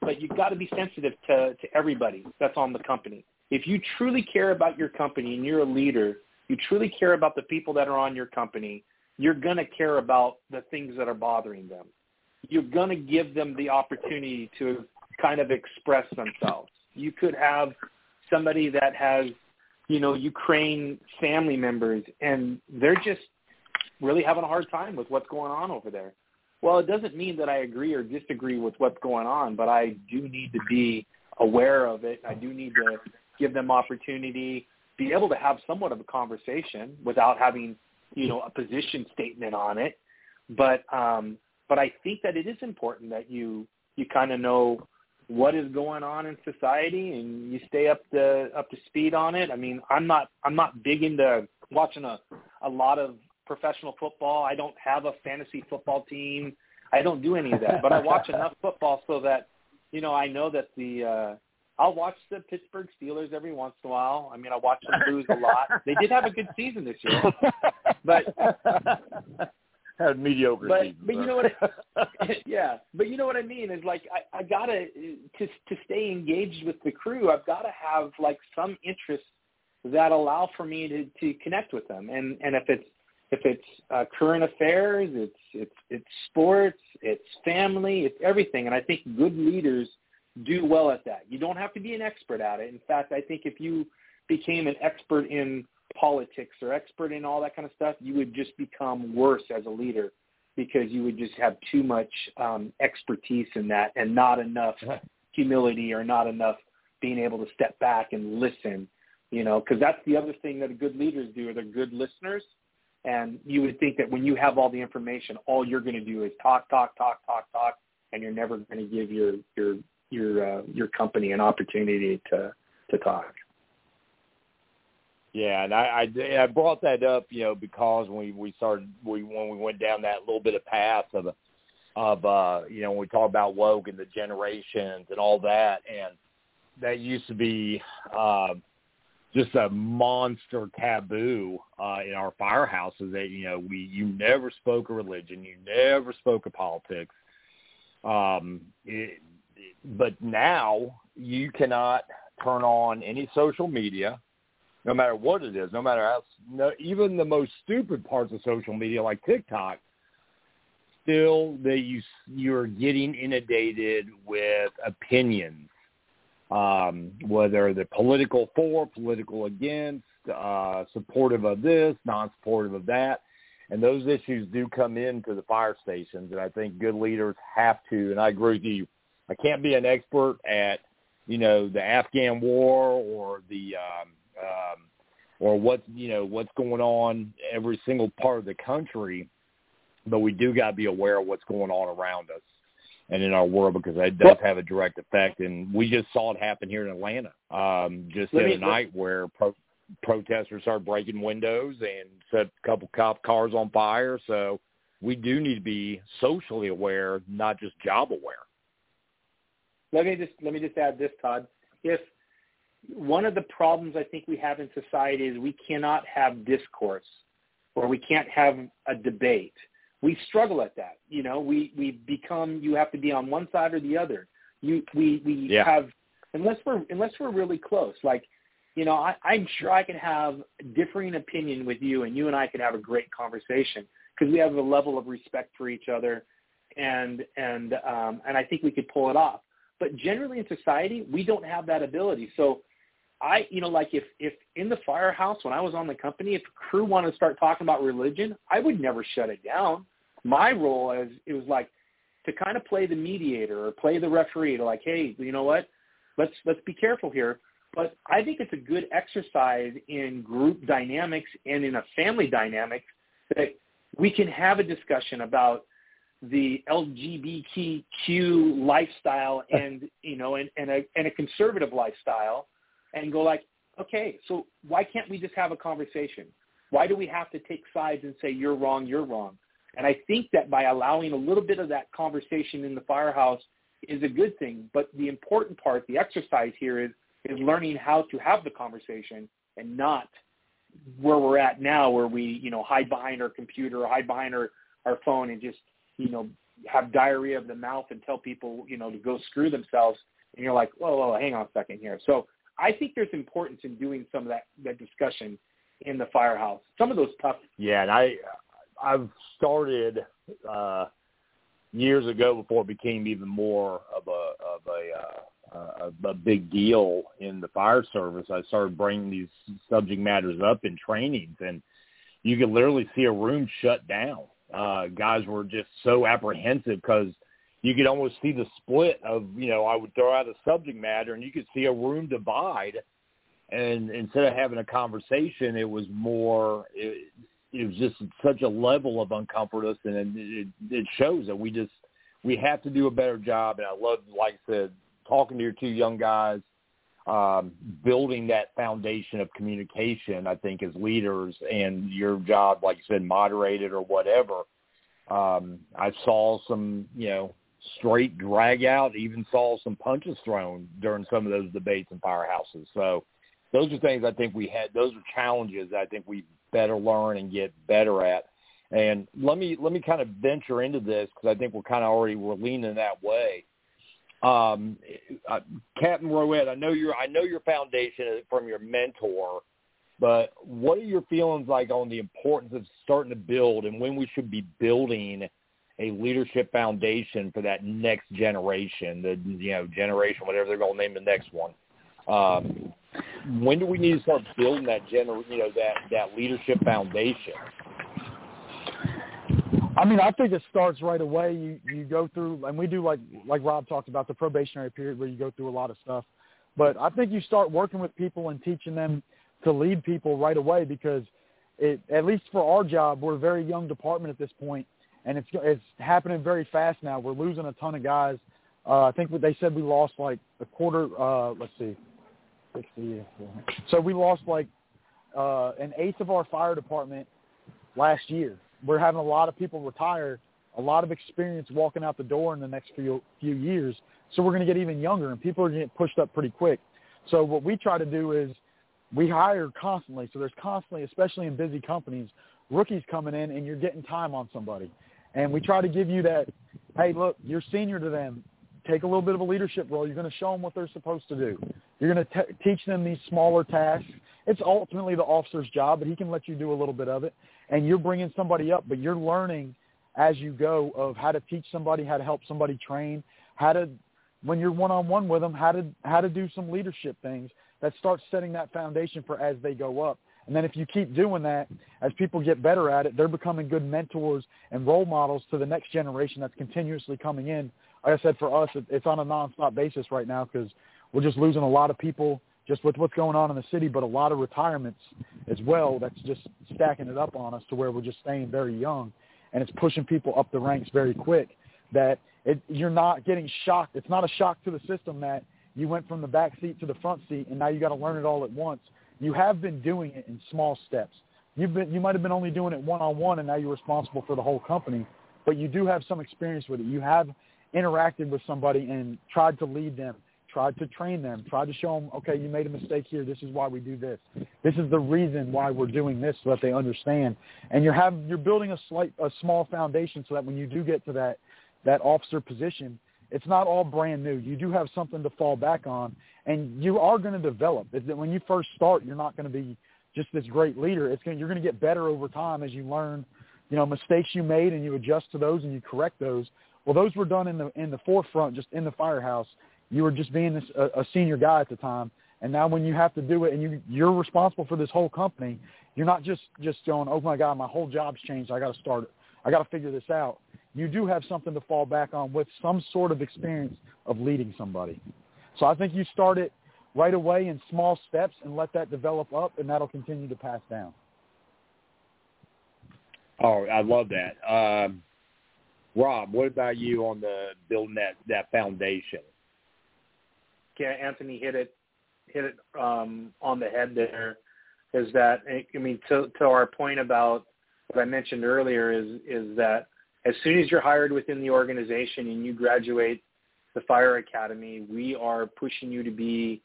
But you've got to be sensitive to to everybody that's on the company. If you truly care about your company and you're a leader, you truly care about the people that are on your company you're going to care about the things that are bothering them. You're going to give them the opportunity to kind of express themselves. You could have somebody that has, you know, Ukraine family members and they're just really having a hard time with what's going on over there. Well, it doesn't mean that I agree or disagree with what's going on, but I do need to be aware of it. I do need to give them opportunity, be able to have somewhat of a conversation without having you know, a position statement on it. But um, but I think that it is important that you you kind of know what is going on in society and you stay up to up to speed on it. I mean, I'm not I'm not big into watching a a lot of professional football. I don't have a fantasy football team. I don't do any of that, but I watch enough football so that you know I know that the uh I'll watch the Pittsburgh Steelers every once in a while. I mean, I watch them lose a lot. They did have a good season this year, but had mediocre but, season. But you know what? I, yeah, but you know what I mean is like I, I gotta to to stay engaged with the crew. I've got to have like some interest that allow for me to to connect with them. And and if it's if it's uh, current affairs, it's it's it's sports, it's family, it's everything. And I think good leaders do well at that. You don't have to be an expert at it. In fact, I think if you became an expert in politics or expert in all that kind of stuff, you would just become worse as a leader because you would just have too much um, expertise in that and not enough humility or not enough being able to step back and listen. You know, because that's the other thing that good leaders do. Are they're good listeners, and you would think that when you have all the information, all you're going to do is talk, talk, talk, talk, talk, and you're never going to give your your your uh, your company an opportunity to to talk. Yeah, and I, I I brought that up, you know, because when we we started we when we went down that little bit of path of of uh you know when we talk about woke and the generations and all that, and that used to be uh, just a monster taboo uh, in our firehouses. That you know we you never spoke of religion, you never spoke of politics. Um, it, but now you cannot turn on any social media, no matter what it is, no matter how, no, even the most stupid parts of social media like TikTok, still that you you're getting inundated with opinions, um, whether they're political for, political against, uh, supportive of this, non-supportive of that. And those issues do come into the fire stations, and I think good leaders have to. And I agree with you I can't be an expert at you know the Afghan war or the um, um, or what you know what's going on every single part of the country, but we do got to be aware of what's going on around us and in our world because that does have a direct effect. And we just saw it happen here in Atlanta um, just the other night where pro- protesters started breaking windows and set a couple cop cars on fire. So we do need to be socially aware, not just job aware. Let me just let me just add this, Todd. If one of the problems I think we have in society is we cannot have discourse or we can't have a debate. We struggle at that. You know, we we become you have to be on one side or the other. You we we yeah. have unless we're unless we're really close. Like, you know, I, I'm sure I can have differing opinion with you, and you and I can have a great conversation because we have a level of respect for each other, and and um, and I think we could pull it off. But generally in society, we don't have that ability. So I, you know, like if, if in the firehouse, when I was on the company, if crew wanted to start talking about religion, I would never shut it down. My role as it was like to kind of play the mediator or play the referee to like, hey, you know what? Let's, let's be careful here. But I think it's a good exercise in group dynamics and in a family dynamic that we can have a discussion about the LGBTQ lifestyle and you know and, and a and a conservative lifestyle and go like, okay, so why can't we just have a conversation? Why do we have to take sides and say you're wrong, you're wrong? And I think that by allowing a little bit of that conversation in the firehouse is a good thing. But the important part, the exercise here is is learning how to have the conversation and not where we're at now where we, you know, hide behind our computer or hide behind our, our phone and just, you know, have diarrhea of the mouth and tell people, you know, to go screw themselves. And you're like, whoa, whoa, hang on a second here. So I think there's importance in doing some of that, that discussion in the firehouse. Some of those tough. Yeah, and I, I've started uh, years ago before it became even more of a of a, uh, a a big deal in the fire service. I started bringing these subject matters up in trainings, and you could literally see a room shut down. Uh, guys were just so apprehensive because you could almost see the split of you know I would throw out a subject matter, and you could see a room divide. And instead of having a conversation, it was more. It, it was just such a level of uncomfortness, and it, it shows that we just we have to do a better job. And I love, like I said, talking to your two young guys, um, building that foundation of communication. I think as leaders, and your job, like you said, moderated or whatever. Um, I saw some, you know, straight drag out. Even saw some punches thrown during some of those debates in firehouses. So those are things I think we had. Those are challenges I think we better learn and get better at. And let me let me kind of venture into this because I think we're kind of already we're leaning that way. Um, uh, Captain Rowett, I know your I know your foundation from your mentor, but what are your feelings like on the importance of starting to build and when we should be building a leadership foundation for that next generation, the you know generation, whatever they're going to name the next one. Um, when do we need to start building that gener you know that that leadership foundation? I mean, I think it starts right away. You you go through, and we do like like Rob talked about the probationary period where you go through a lot of stuff. But I think you start working with people and teaching them to lead people right away because it at least for our job, we're a very young department at this point, and it's it's happening very fast now. We're losing a ton of guys. Uh, I think they said we lost like a quarter. Uh, let's see, 60. So we lost like uh, an eighth of our fire department last year. We're having a lot of people retire, a lot of experience walking out the door in the next few few years. So we're going to get even younger, and people are going to get pushed up pretty quick. So what we try to do is we hire constantly. So there's constantly, especially in busy companies, rookies coming in, and you're getting time on somebody. And we try to give you that, hey, look, you're senior to them take a little bit of a leadership role. You're going to show them what they're supposed to do. You're going to t- teach them these smaller tasks. It's ultimately the officer's job, but he can let you do a little bit of it. And you're bringing somebody up, but you're learning as you go of how to teach somebody, how to help somebody train, how to, when you're one-on-one with them, how to how to do some leadership things that starts setting that foundation for as they go up. And then if you keep doing that, as people get better at it, they're becoming good mentors and role models to the next generation that's continuously coming in like I said, for us, it's on a nonstop basis right now because we're just losing a lot of people just with what's going on in the city, but a lot of retirements as well. That's just stacking it up on us to where we're just staying very young, and it's pushing people up the ranks very quick. That it, you're not getting shocked. It's not a shock to the system that you went from the back seat to the front seat, and now you got to learn it all at once. You have been doing it in small steps. You've been, you might have been only doing it one on one, and now you're responsible for the whole company. But you do have some experience with it. You have interacted with somebody and tried to lead them, tried to train them, tried to show them, okay, you made a mistake here. This is why we do this. This is the reason why we're doing this so that they understand. And you're have you're building a slight a small foundation so that when you do get to that that officer position, it's not all brand new. You do have something to fall back on, and you are going to develop. When you first start, you're not going to be just this great leader. It's going you're going to get better over time as you learn, you know, mistakes you made and you adjust to those and you correct those. Well, those were done in the in the forefront, just in the firehouse. You were just being this, a, a senior guy at the time, and now when you have to do it, and you you're responsible for this whole company, you're not just just going, oh my God, my whole job's changed. I got to start. I got to figure this out. You do have something to fall back on with some sort of experience of leading somebody. So I think you start it right away in small steps and let that develop up, and that'll continue to pass down. Oh, I love that. Um, Rob, what about you on the building that that foundation? Anthony hit it hit it um, on the head. There is that I mean to to our point about what I mentioned earlier is is that as soon as you're hired within the organization and you graduate the fire academy, we are pushing you to be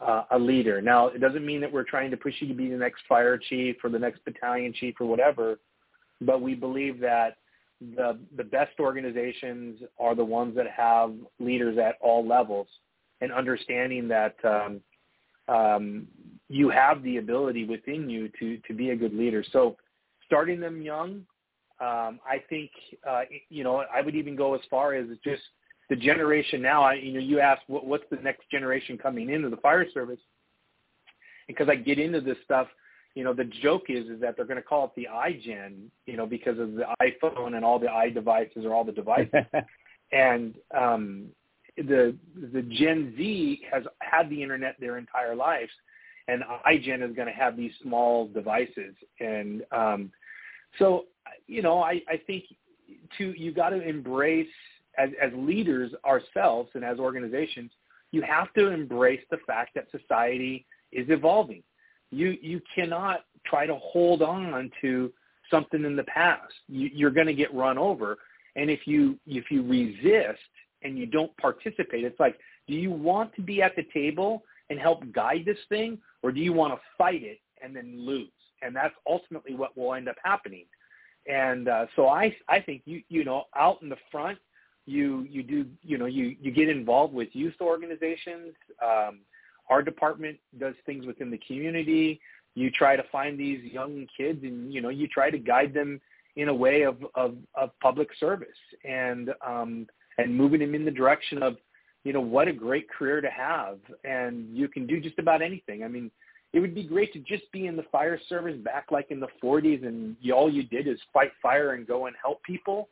uh, a leader. Now, it doesn't mean that we're trying to push you to be the next fire chief or the next battalion chief or whatever, but we believe that the the best organizations are the ones that have leaders at all levels and understanding that um, um, you have the ability within you to to be a good leader. So starting them young, um, I think uh, you know I would even go as far as just the generation now. I, you know, you ask what, what's the next generation coming into the fire service, because I get into this stuff. You know, the joke is is that they're going to call it the iGen, you know, because of the iPhone and all the i devices or all the devices. and um, the the Gen Z has had the internet their entire lives, and iGen is going to have these small devices. And um, so, you know, I, I think to you got to embrace as as leaders ourselves and as organizations, you have to embrace the fact that society is evolving. You you cannot try to hold on to something in the past. You, you're going to get run over, and if you if you resist and you don't participate, it's like, do you want to be at the table and help guide this thing, or do you want to fight it and then lose? And that's ultimately what will end up happening. And uh, so I I think you you know out in the front you you do you know you you get involved with youth organizations. Um, our department does things within the community. You try to find these young kids and you know you try to guide them in a way of of, of public service and um, and moving them in the direction of you know what a great career to have and you can do just about anything. I mean it would be great to just be in the fire service back like in the 40s and you, all you did is fight fire and go and help people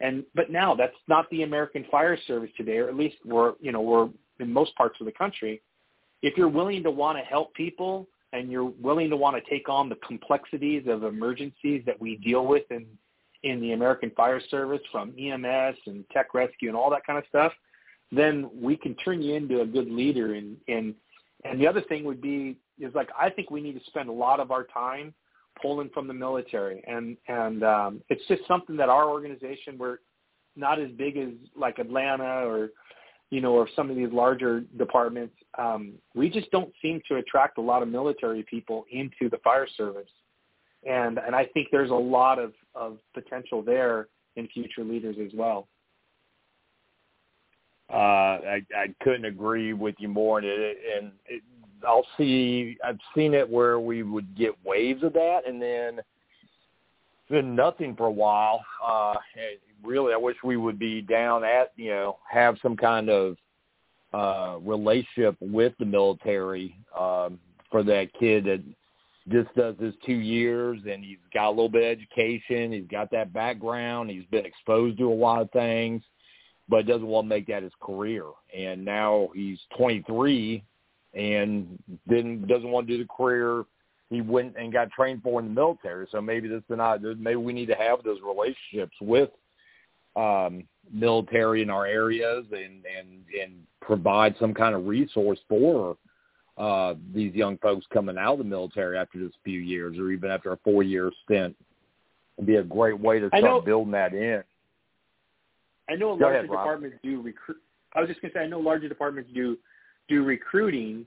and but now that's not the American Fire Service today, or at least we're you know we're in most parts of the country. If you're willing to want to help people and you're willing to want to take on the complexities of emergencies that we deal with in in the American Fire Service, from EMS and tech rescue and all that kind of stuff, then we can turn you into a good leader. And and and the other thing would be is like I think we need to spend a lot of our time pulling from the military, and and um, it's just something that our organization we're not as big as like Atlanta or you know or some of these larger departments. Um, we just don't seem to attract a lot of military people into the fire service, and and I think there's a lot of of potential there in future leaders as well. Uh, I, I couldn't agree with you more, and, it, and it, I'll see. I've seen it where we would get waves of that, and then been nothing for a while. Uh, really, I wish we would be down at you know have some kind of uh, relationship with the military um, for that kid that just does his two years and he's got a little bit of education. He's got that background. He's been exposed to a lot of things, but doesn't want to make that his career. And now he's 23 and didn't doesn't want to do the career he went and got trained for in the military. So maybe this is not maybe we need to have those relationships with um, military in our areas and and and provide some kind of resource for uh, these young folks coming out of the military after just a few years or even after a four year stint. It'd be a great way to start know, building that in. I know larger ahead, departments do recruit. I was just going to say I know larger departments do do recruiting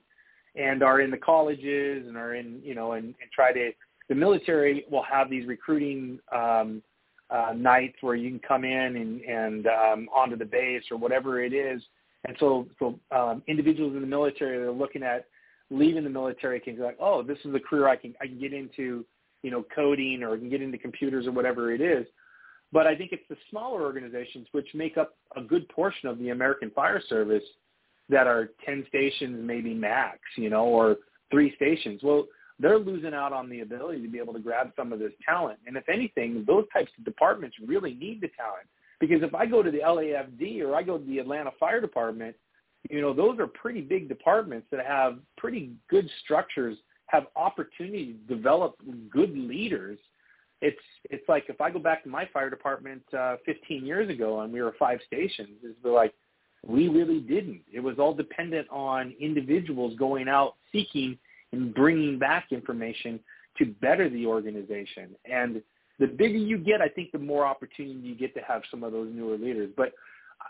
and are in the colleges and are in you know and, and try to the military will have these recruiting um, uh, nights where you can come in and, and um, onto the base or whatever it is. And so, so um, individuals in the military that are looking at leaving the military can be like, oh, this is a career I can I can get into, you know, coding or I can get into computers or whatever it is. But I think it's the smaller organizations which make up a good portion of the American Fire Service that are 10 stations maybe max, you know, or three stations. Well, they're losing out on the ability to be able to grab some of this talent. And if anything, those types of departments really need the talent. Because if I go to the LAFD or I go to the Atlanta Fire Department, you know, those are pretty big departments that have pretty good structures, have opportunity to develop good leaders. It's it's like if I go back to my fire department uh, 15 years ago and we were five stations, it's like we really didn't. It was all dependent on individuals going out seeking and bringing back information to better the organization. And the bigger you get, I think the more opportunity you get to have some of those newer leaders. But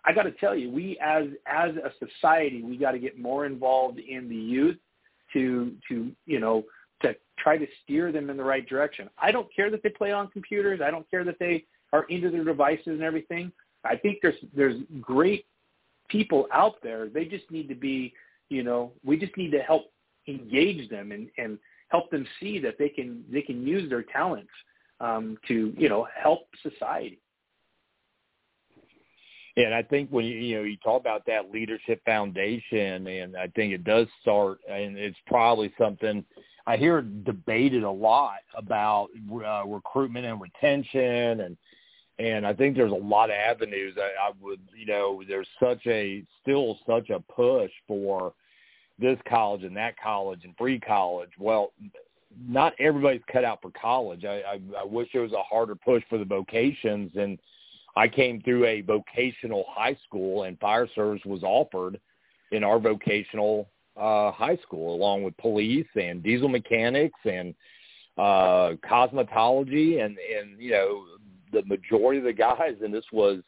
I got to tell you, we as as a society, we got to get more involved in the youth to to you know to try to steer them in the right direction. I don't care that they play on computers. I don't care that they are into their devices and everything. I think there's there's great people out there. They just need to be, you know, we just need to help engage them and, and help them see that they can they can use their talents um, to you know help society. And I think when you you know you talk about that leadership foundation, and I think it does start, and it's probably something I hear debated a lot about uh, recruitment and retention, and and I think there's a lot of avenues. I, I would, you know, there's such a still such a push for this college and that college and free college. Well, not everybody's cut out for college. I, I, I wish there was a harder push for the vocations. And I came through a vocational high school, and fire service was offered in our vocational uh, high school, along with police and diesel mechanics and uh, cosmetology, and and you know the majority of the guys, and this was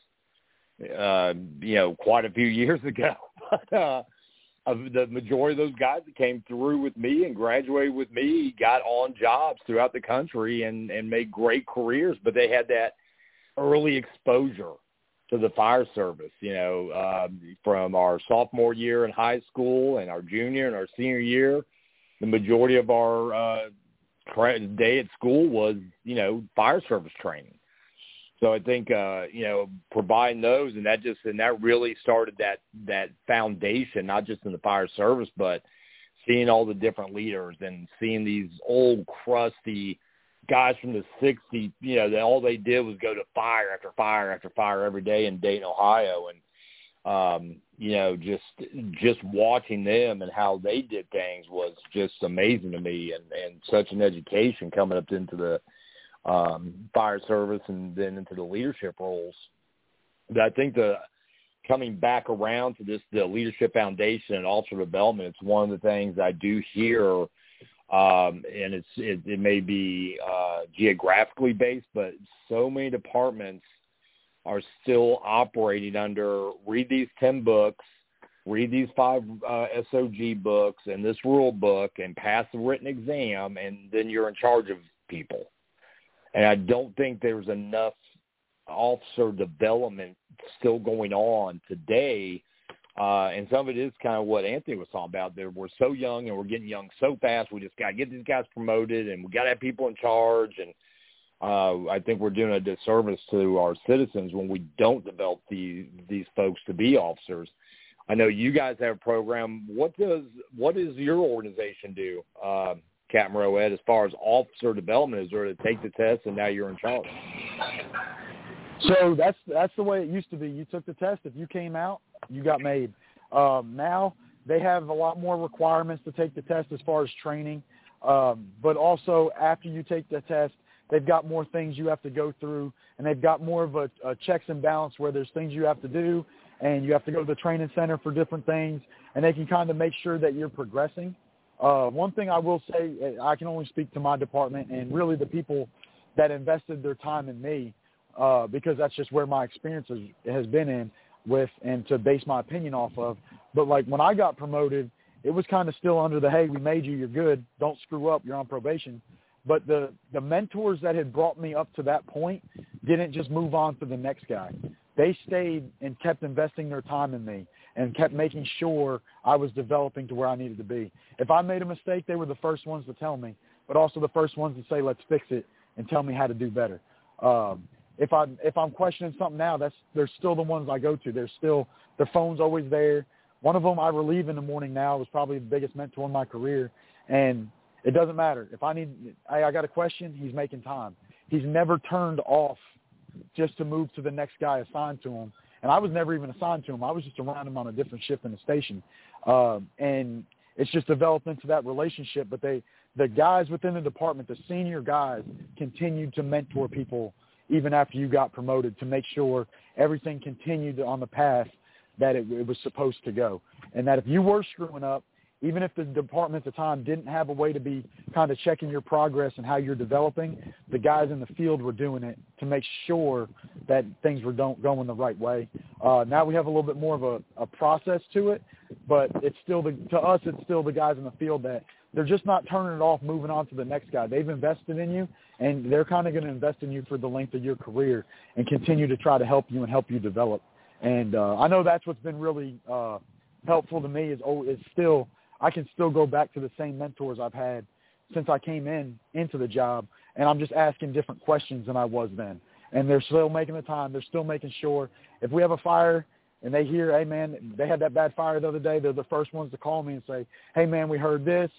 uh, you know quite a few years ago. but, uh, of the majority of those guys that came through with me and graduated with me got on jobs throughout the country and and made great careers but they had that early exposure to the fire service you know um, from our sophomore year in high school and our junior and our senior year. The majority of our uh day at school was you know fire service training. So I think uh, you know providing those and that just and that really started that that foundation, not just in the fire service, but seeing all the different leaders and seeing these old crusty guys from the '60s. You know, that all they did was go to fire after fire after fire every day in Dayton, Ohio, and um, you know, just just watching them and how they did things was just amazing to me, and and such an education coming up into the um, fire service and then into the leadership roles. But I think the coming back around to this the leadership foundation and officer development, it's one of the things I do hear um, and it's it, it may be uh, geographically based, but so many departments are still operating under read these ten books, read these five uh, SOG books and this rule book, and pass the written exam, and then you're in charge of people and I don't think there's enough officer development still going on today. Uh, and some of it is kind of what Anthony was talking about. There, we're so young and we're getting young so fast. We just got to get these guys promoted, and we got to have people in charge. And uh, I think we're doing a disservice to our citizens when we don't develop these these folks to be officers. I know you guys have a program. What does what does your organization do? Uh, Captain Rowett as far as officer development is there to take the test and now you're in charge? So that's that's the way it used to be. You took the test. If you came out, you got made. Um, now they have a lot more requirements to take the test as far as training, um, but also after you take the test, they've got more things you have to go through, and they've got more of a, a checks and balance where there's things you have to do, and you have to go to the training center for different things, and they can kind of make sure that you're progressing. Uh, one thing I will say, I can only speak to my department and really the people that invested their time in me, uh, because that's just where my experience has, has been in with and to base my opinion off of. But like when I got promoted, it was kind of still under the, hey, we made you, you're good, don't screw up, you're on probation. But the, the mentors that had brought me up to that point didn't just move on to the next guy. They stayed and kept investing their time in me and kept making sure I was developing to where I needed to be. If I made a mistake, they were the first ones to tell me, but also the first ones to say, "Let's fix it," and tell me how to do better. Um, if I if I'm questioning something now, that's they're still the ones I go to. They're still their phone's always there. One of them I relieve in the morning now was probably the biggest mentor in my career, and it doesn't matter if I need I, I got a question. He's making time. He's never turned off just to move to the next guy assigned to him and I was never even assigned to him. I was just around him on a different shift in the station, uh, and it's just developed into that relationship. But they, the guys within the department, the senior guys, continued to mentor people even after you got promoted to make sure everything continued on the path that it, it was supposed to go, and that if you were screwing up, even if the department at the time didn't have a way to be kind of checking your progress and how you're developing, the guys in the field were doing it to make sure that things were don't, going the right way. Uh, now we have a little bit more of a, a process to it, but it's still the, to us, it's still the guys in the field that they're just not turning it off, moving on to the next guy. They've invested in you, and they're kind of going to invest in you for the length of your career and continue to try to help you and help you develop. And uh, I know that's what's been really uh, helpful to me is oh, is still – I can still go back to the same mentors I've had since I came in into the job, and I'm just asking different questions than I was then. And they're still making the time. They're still making sure if we have a fire and they hear, hey man, they had that bad fire the other day. They're the first ones to call me and say, hey man, we heard this,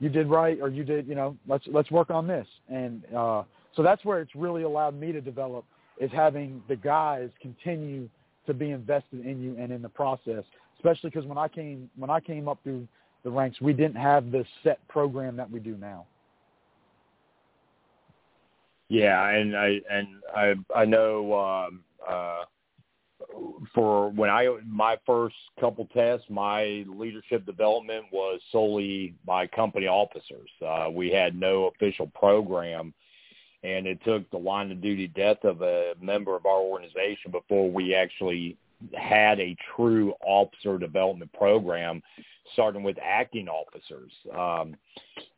you did right, or you did, you know, let's let's work on this. And uh, so that's where it's really allowed me to develop is having the guys continue to be invested in you and in the process. Especially because when I came when I came up through the ranks. We didn't have the set program that we do now. Yeah, and I and I I know um, uh, for when I my first couple tests, my leadership development was solely by company officers. Uh, we had no official program, and it took the line of duty death of a member of our organization before we actually had a true officer development program starting with acting officers. Um,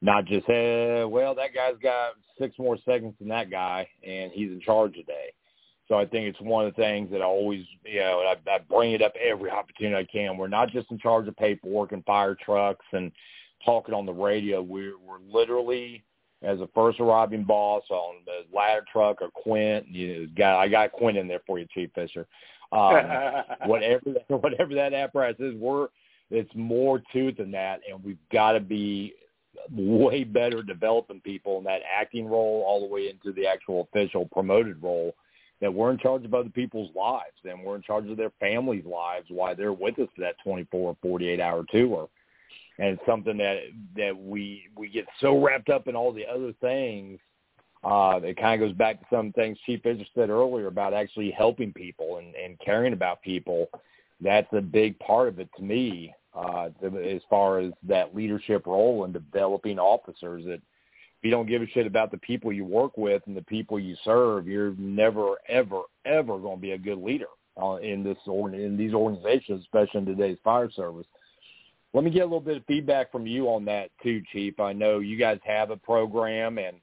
not just, eh, well, that guy's got six more seconds than that guy, and he's in charge today. So I think it's one of the things that I always, you know, I, I bring it up every opportunity I can. We're not just in charge of paperwork and fire trucks and talking on the radio. We're, we're literally as a first arriving boss on the ladder truck or Quint. You got I got Quint in there for you, Chief Fisher. Um, whatever whatever that apparatus is, we're it's more to it than that, and we've got to be way better developing people in that acting role all the way into the actual official promoted role that we're in charge of other people's lives and we're in charge of their families' lives while they're with us for that 24 or 48 hour tour. And it's something that that we we get so wrapped up in all the other things. Uh, it kind of goes back to some things Chief Fisher said earlier about actually helping people and, and caring about people. That's a big part of it to me uh, as far as that leadership role in developing officers. That if you don't give a shit about the people you work with and the people you serve, you're never, ever, ever going to be a good leader uh, in this in these organizations, especially in today's fire service. Let me get a little bit of feedback from you on that too, Chief. I know you guys have a program and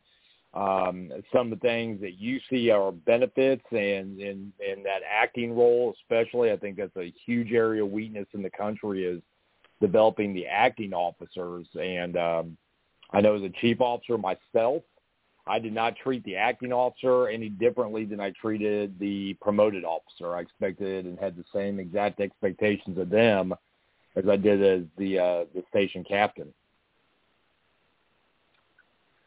um, some of the things that you see are benefits and in in that acting role, especially. I think that's a huge area of weakness in the country is developing the acting officers. And um, I know as a chief officer myself, I did not treat the acting officer any differently than I treated the promoted officer. I expected and had the same exact expectations of them as I did as the uh, the station captain.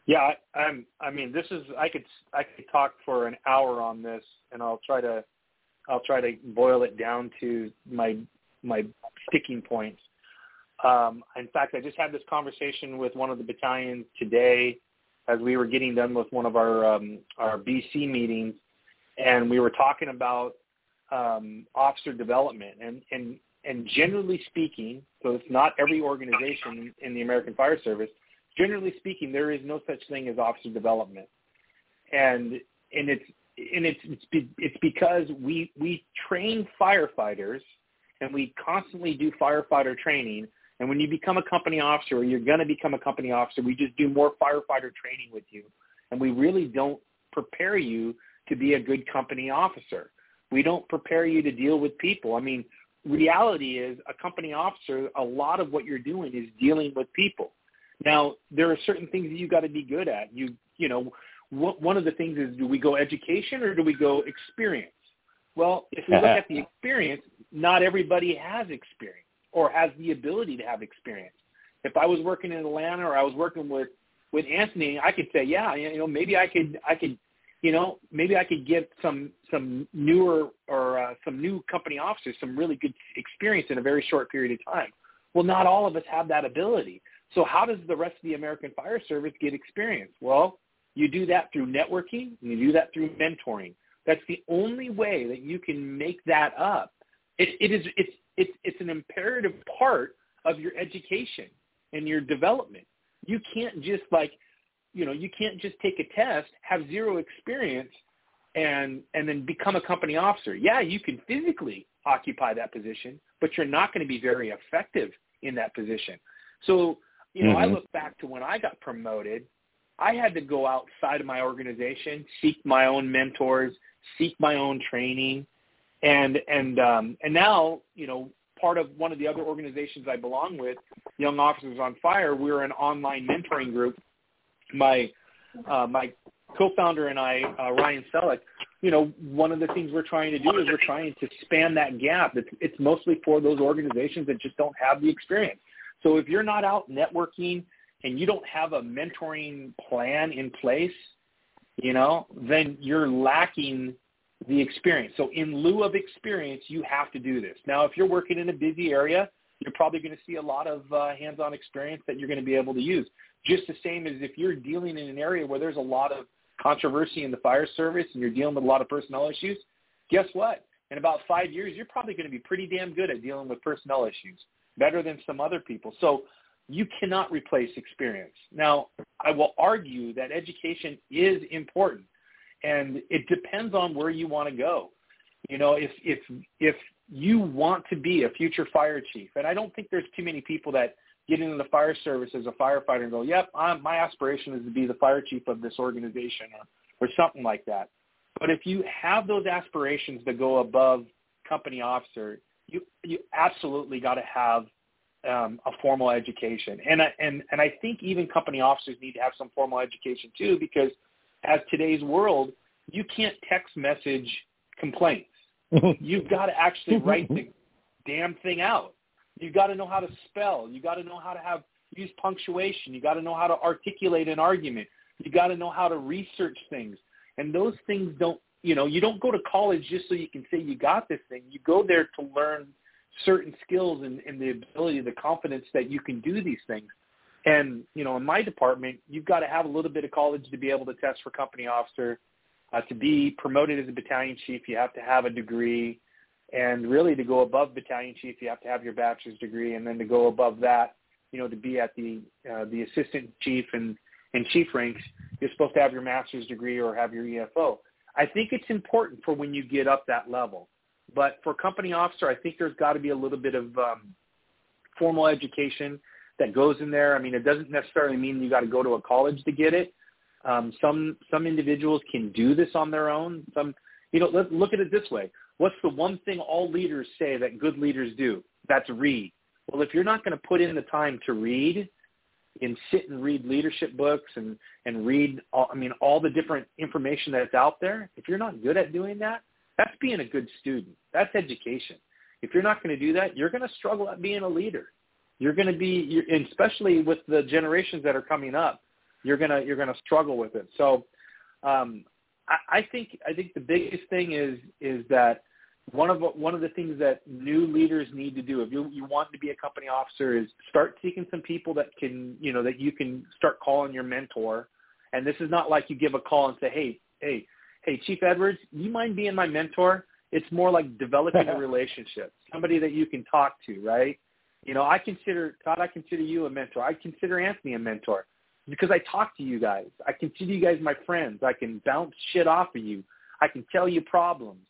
Yeah, I, I'm. I mean, this is. I could. I could talk for an hour on this, and I'll try to. I'll try to boil it down to my my sticking points. Um, in fact, I just had this conversation with one of the battalions today as we were getting done with one of our um, our BC meetings, and we were talking about um, officer development. And, and and generally speaking, so it's not every organization in the American Fire Service. Generally speaking, there is no such thing as officer development, and and it's and it's it's, be, it's because we we train firefighters and we constantly do firefighter training and when you become a company officer, or you're going to become a company officer, we just do more firefighter training with you. And we really don't prepare you to be a good company officer. We don't prepare you to deal with people. I mean, reality is a company officer, a lot of what you're doing is dealing with people. Now, there are certain things that you've got to be good at. You, you know, one of the things is do we go education or do we go experience? Well, if we look at the experience, not everybody has experience or has the ability to have experience. If I was working in Atlanta or I was working with with Anthony, I could say, yeah, you know, maybe I could I could you know, maybe I could get some some newer or uh, some new company officers some really good experience in a very short period of time. Well, not all of us have that ability. So how does the rest of the American Fire Service get experience? Well, you do that through networking. You do that through mentoring. That's the only way that you can make that up. It, it is it's it's it's an imperative part of your education and your development. You can't just like you know, you can't just take a test, have zero experience, and and then become a company officer. Yeah, you can physically occupy that position, but you're not going to be very effective in that position. So, you know, mm-hmm. I look back to when I got promoted, I had to go outside of my organization, seek my own mentors, seek my own training, and and um, and now, you know, part of one of the other organizations I belong with, Young Officers on Fire, we're an online mentoring group my uh, my co-founder and I, uh, Ryan Selleck, you know, one of the things we're trying to do is we're trying to span that gap. It's, it's mostly for those organizations that just don't have the experience. So if you're not out networking and you don't have a mentoring plan in place, you know, then you're lacking the experience. So in lieu of experience, you have to do this. Now, if you're working in a busy area, you're probably going to see a lot of uh, hands-on experience that you're going to be able to use. Just the same as if you're dealing in an area where there's a lot of controversy in the fire service and you're dealing with a lot of personnel issues, guess what? In about five years, you're probably going to be pretty damn good at dealing with personnel issues, better than some other people. So you cannot replace experience. Now, I will argue that education is important, and it depends on where you want to go. You know, if if if you want to be a future fire chief, and I don't think there's too many people that get into the fire service as a firefighter and go, yep, I'm, my aspiration is to be the fire chief of this organization or, or something like that. But if you have those aspirations that go above company officer, you you absolutely got to have um, a formal education, and I, and and I think even company officers need to have some formal education too, because as today's world, you can't text message complaints. You've got to actually write the damn thing out. You've got to know how to spell. You've got to know how to have use punctuation. You've got to know how to articulate an argument. You've got to know how to research things. And those things don't, you know, you don't go to college just so you can say you got this thing. You go there to learn certain skills and, and the ability, the confidence that you can do these things. And, you know, in my department, you've got to have a little bit of college to be able to test for company officer. Uh, to be promoted as a battalion chief, you have to have a degree. And really, to go above battalion chief, you have to have your bachelor's degree, and then to go above that, you know, to be at the uh, the assistant chief and and chief ranks, you're supposed to have your master's degree or have your EFO. I think it's important for when you get up that level. But for company officer, I think there's got to be a little bit of um, formal education that goes in there. I mean, it doesn't necessarily mean you got to go to a college to get it. Um, some some individuals can do this on their own. Some, you know, let look at it this way: What's the one thing all leaders say that good leaders do? That's read. Well, if you're not going to put in the time to read and sit and read leadership books and, and read, all, I mean, all the different information that's out there, if you're not good at doing that, that's being a good student. That's education. If you're not going to do that, you're going to struggle at being a leader. You're going to be, you're, especially with the generations that are coming up, you're going to, you're going to struggle with it. So um, I, I think, I think the biggest thing is, is that one of one of the things that new leaders need to do if you you want to be a company officer is start seeking some people that can you know that you can start calling your mentor. And this is not like you give a call and say hey hey hey chief edwards you mind being my mentor? It's more like developing a relationship somebody that you can talk to right you know i consider todd i consider you a mentor i consider anthony a mentor because i talk to you guys i consider you guys my friends i can bounce shit off of you i can tell you problems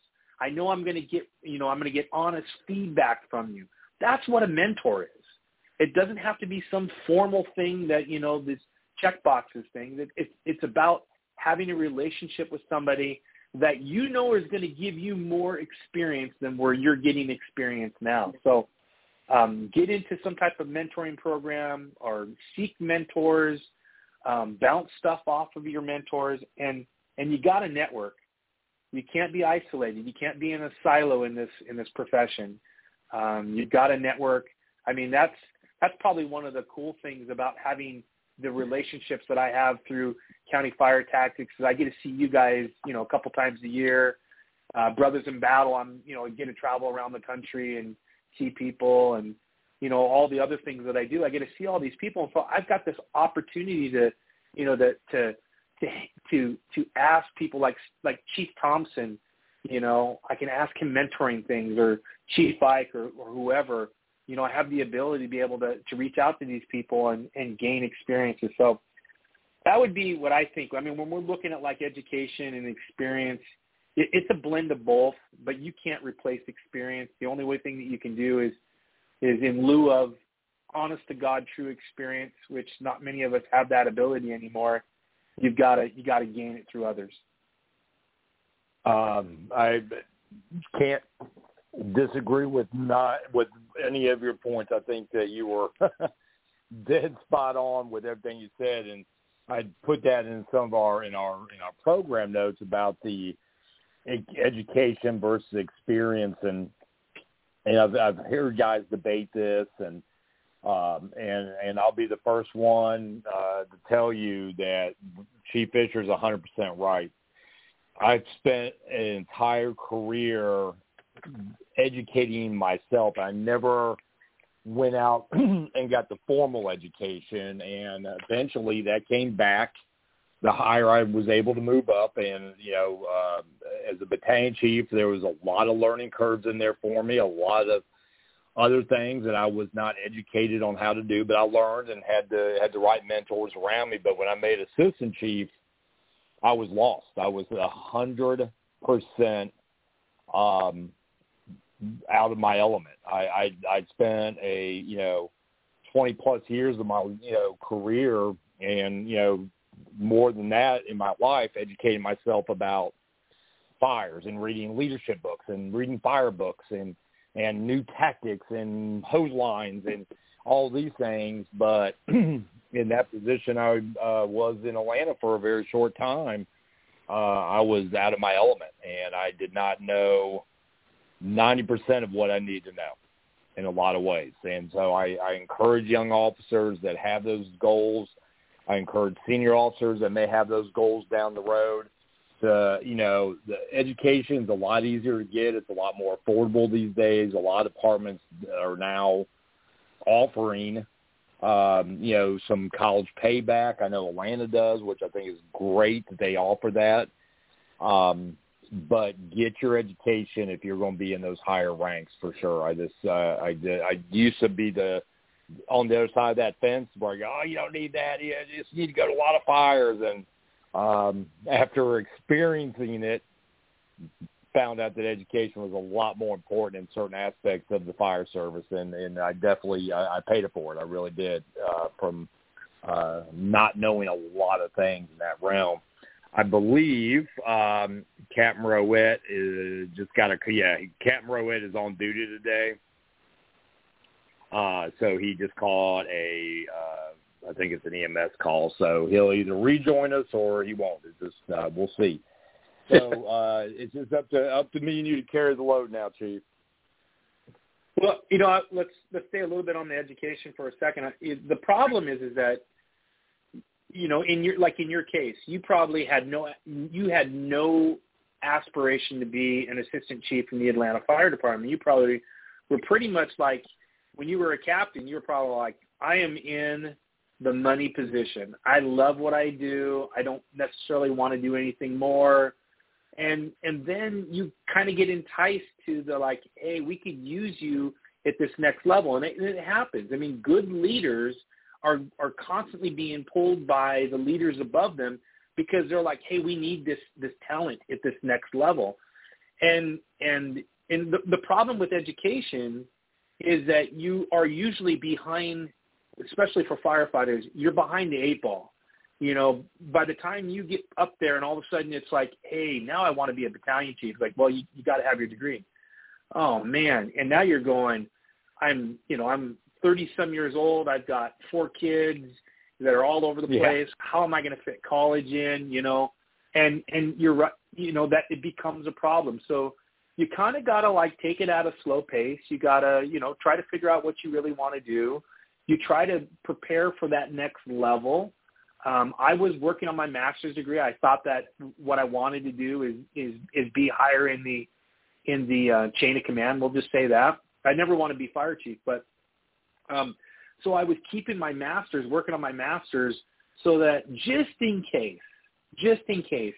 I know I'm going to get, you know, I'm going to get honest feedback from you. That's what a mentor is. It doesn't have to be some formal thing that, you know, this check checkboxes thing. It, it, it's about having a relationship with somebody that you know is going to give you more experience than where you're getting experience now. So um, get into some type of mentoring program or seek mentors, um, bounce stuff off of your mentors, and and you got to network. You can't be isolated. You can't be in a silo in this in this profession. Um, you've got to network. I mean, that's that's probably one of the cool things about having the relationships that I have through County Fire Tactics is I get to see you guys, you know, a couple times a year. Uh, Brothers in Battle, I'm, you know, get to travel around the country and see people and, you know, all the other things that I do. I get to see all these people. And so I've got this opportunity to, you know, that to, to, to, to ask people like, like Chief Thompson, you know, I can ask him mentoring things or Chief Ike or, or whoever, you know, I have the ability to be able to, to reach out to these people and, and gain experiences. So that would be what I think. I mean, when we're looking at like education and experience, it, it's a blend of both, but you can't replace experience. The only way thing that you can do is, is in lieu of honest to God true experience, which not many of us have that ability anymore. You've got to, you got to gain it through others. Um, I can't disagree with not with any of your points. I think that you were dead spot on with everything you said, and I put that in some of our in our in our program notes about the education versus experience, and and I've, I've heard guys debate this, and um, and and I'll be the first one uh, to tell you that Chief Fisher is 100% right. I've spent an entire career educating myself. I never went out and got the formal education, and eventually that came back. The higher I was able to move up, and you know, uh, as a battalion chief, there was a lot of learning curves in there for me. A lot of other things that I was not educated on how to do, but I learned and had the had the right mentors around me. But when I made assistant chief, I was lost. I was a hundred percent um out of my element. I I I'd spent a you know twenty plus years of my you know career and you know more than that in my life educating myself about fires and reading leadership books and reading fire books and and new tactics and hose lines and all these things but in that position I uh, was in Atlanta for a very short time uh, I was out of my element and I did not know 90% of what I need to know in a lot of ways. And so I, I encourage young officers that have those goals. I encourage senior officers that may have those goals down the road. To, you know, the education is a lot easier to get. It's a lot more affordable these days. A lot of departments are now offering, um, you know, some college payback. I know Atlanta does, which I think is great that they offer that. Um, but get your education if you're going to be in those higher ranks for sure. I just uh, I I used to be the on the other side of that fence where go, oh, you don't need that. You just need to go to a lot of fires. And um, after experiencing it, found out that education was a lot more important in certain aspects of the fire service, and and I definitely I, I paid it for it. I really did uh, from uh, not knowing a lot of things in that realm. I believe um, Captain Rowett is just got a yeah. Captain Rowett is on duty today, uh, so he just called a uh, I think it's an EMS call. So he'll either rejoin us or he won't. It's just uh, we'll see. So uh, it's just up to up to me and you to carry the load now, Chief. Well, you know, let's let's stay a little bit on the education for a second. The problem is is that you know, in your like in your case, you probably had no you had no aspiration to be an assistant chief in the Atlanta Fire Department. You probably were pretty much like when you were a captain, you were probably like, I am in the money position. I love what I do. I don't necessarily want to do anything more. And and then you kind of get enticed to the like, hey, we could use you at this next level, and it, and it happens. I mean, good leaders – are are constantly being pulled by the leaders above them because they're like, hey, we need this this talent at this next level, and and and the, the problem with education is that you are usually behind, especially for firefighters, you're behind the eight ball. You know, by the time you get up there and all of a sudden it's like, hey, now I want to be a battalion chief. Like, well, you, you got to have your degree. Oh man, and now you're going, I'm, you know, I'm 30 some years old. I've got four kids that are all over the place. Yeah. How am I going to fit college in, you know? And and you're right, you know that it becomes a problem. So you kind of got to like take it at a slow pace. You got to, you know, try to figure out what you really want to do. you try to prepare for that next level. Um, I was working on my master's degree. I thought that what I wanted to do is is is be higher in the in the uh, chain of command. We'll just say that. I never want to be fire chief, but um, so I was keeping my master's, working on my master's, so that just in case, just in case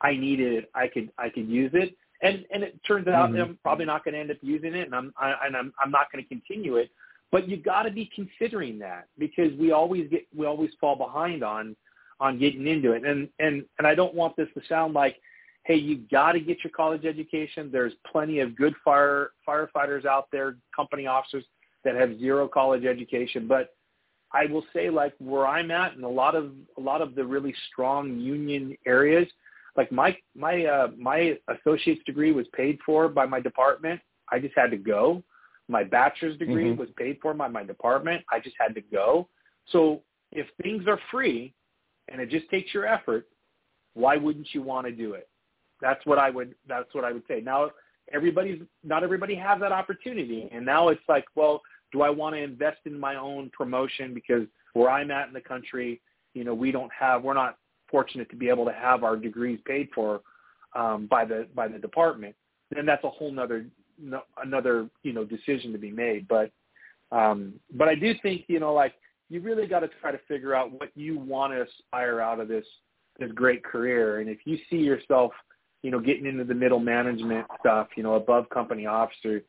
I needed it, I could I could use it. And and it turns out mm-hmm. I'm probably not going to end up using it, and I'm I, and I'm I'm not going to continue it. But you got to be considering that because we always get we always fall behind on on getting into it. And and and I don't want this to sound like, hey, you got to get your college education. There's plenty of good fire firefighters out there, company officers that have zero college education. But I will say, like where I'm at, and a lot of a lot of the really strong union areas, like my my uh, my associate's degree was paid for by my department. I just had to go. My bachelor's degree mm-hmm. was paid for by my department. I just had to go. So if things are free and it just takes your effort, why wouldn't you want to do it? That's what I would that's what I would say. Now everybody's not everybody has that opportunity. And now it's like, well, do I want to invest in my own promotion because where I'm at in the country, you know, we don't have we're not fortunate to be able to have our degrees paid for um, by the by the department, then that's a whole nother no, another you know decision to be made. But um, but I do think you know like you really got to try to figure out what you want to aspire out of this this great career, and if you see yourself you know getting into the middle management stuff, you know above company officer,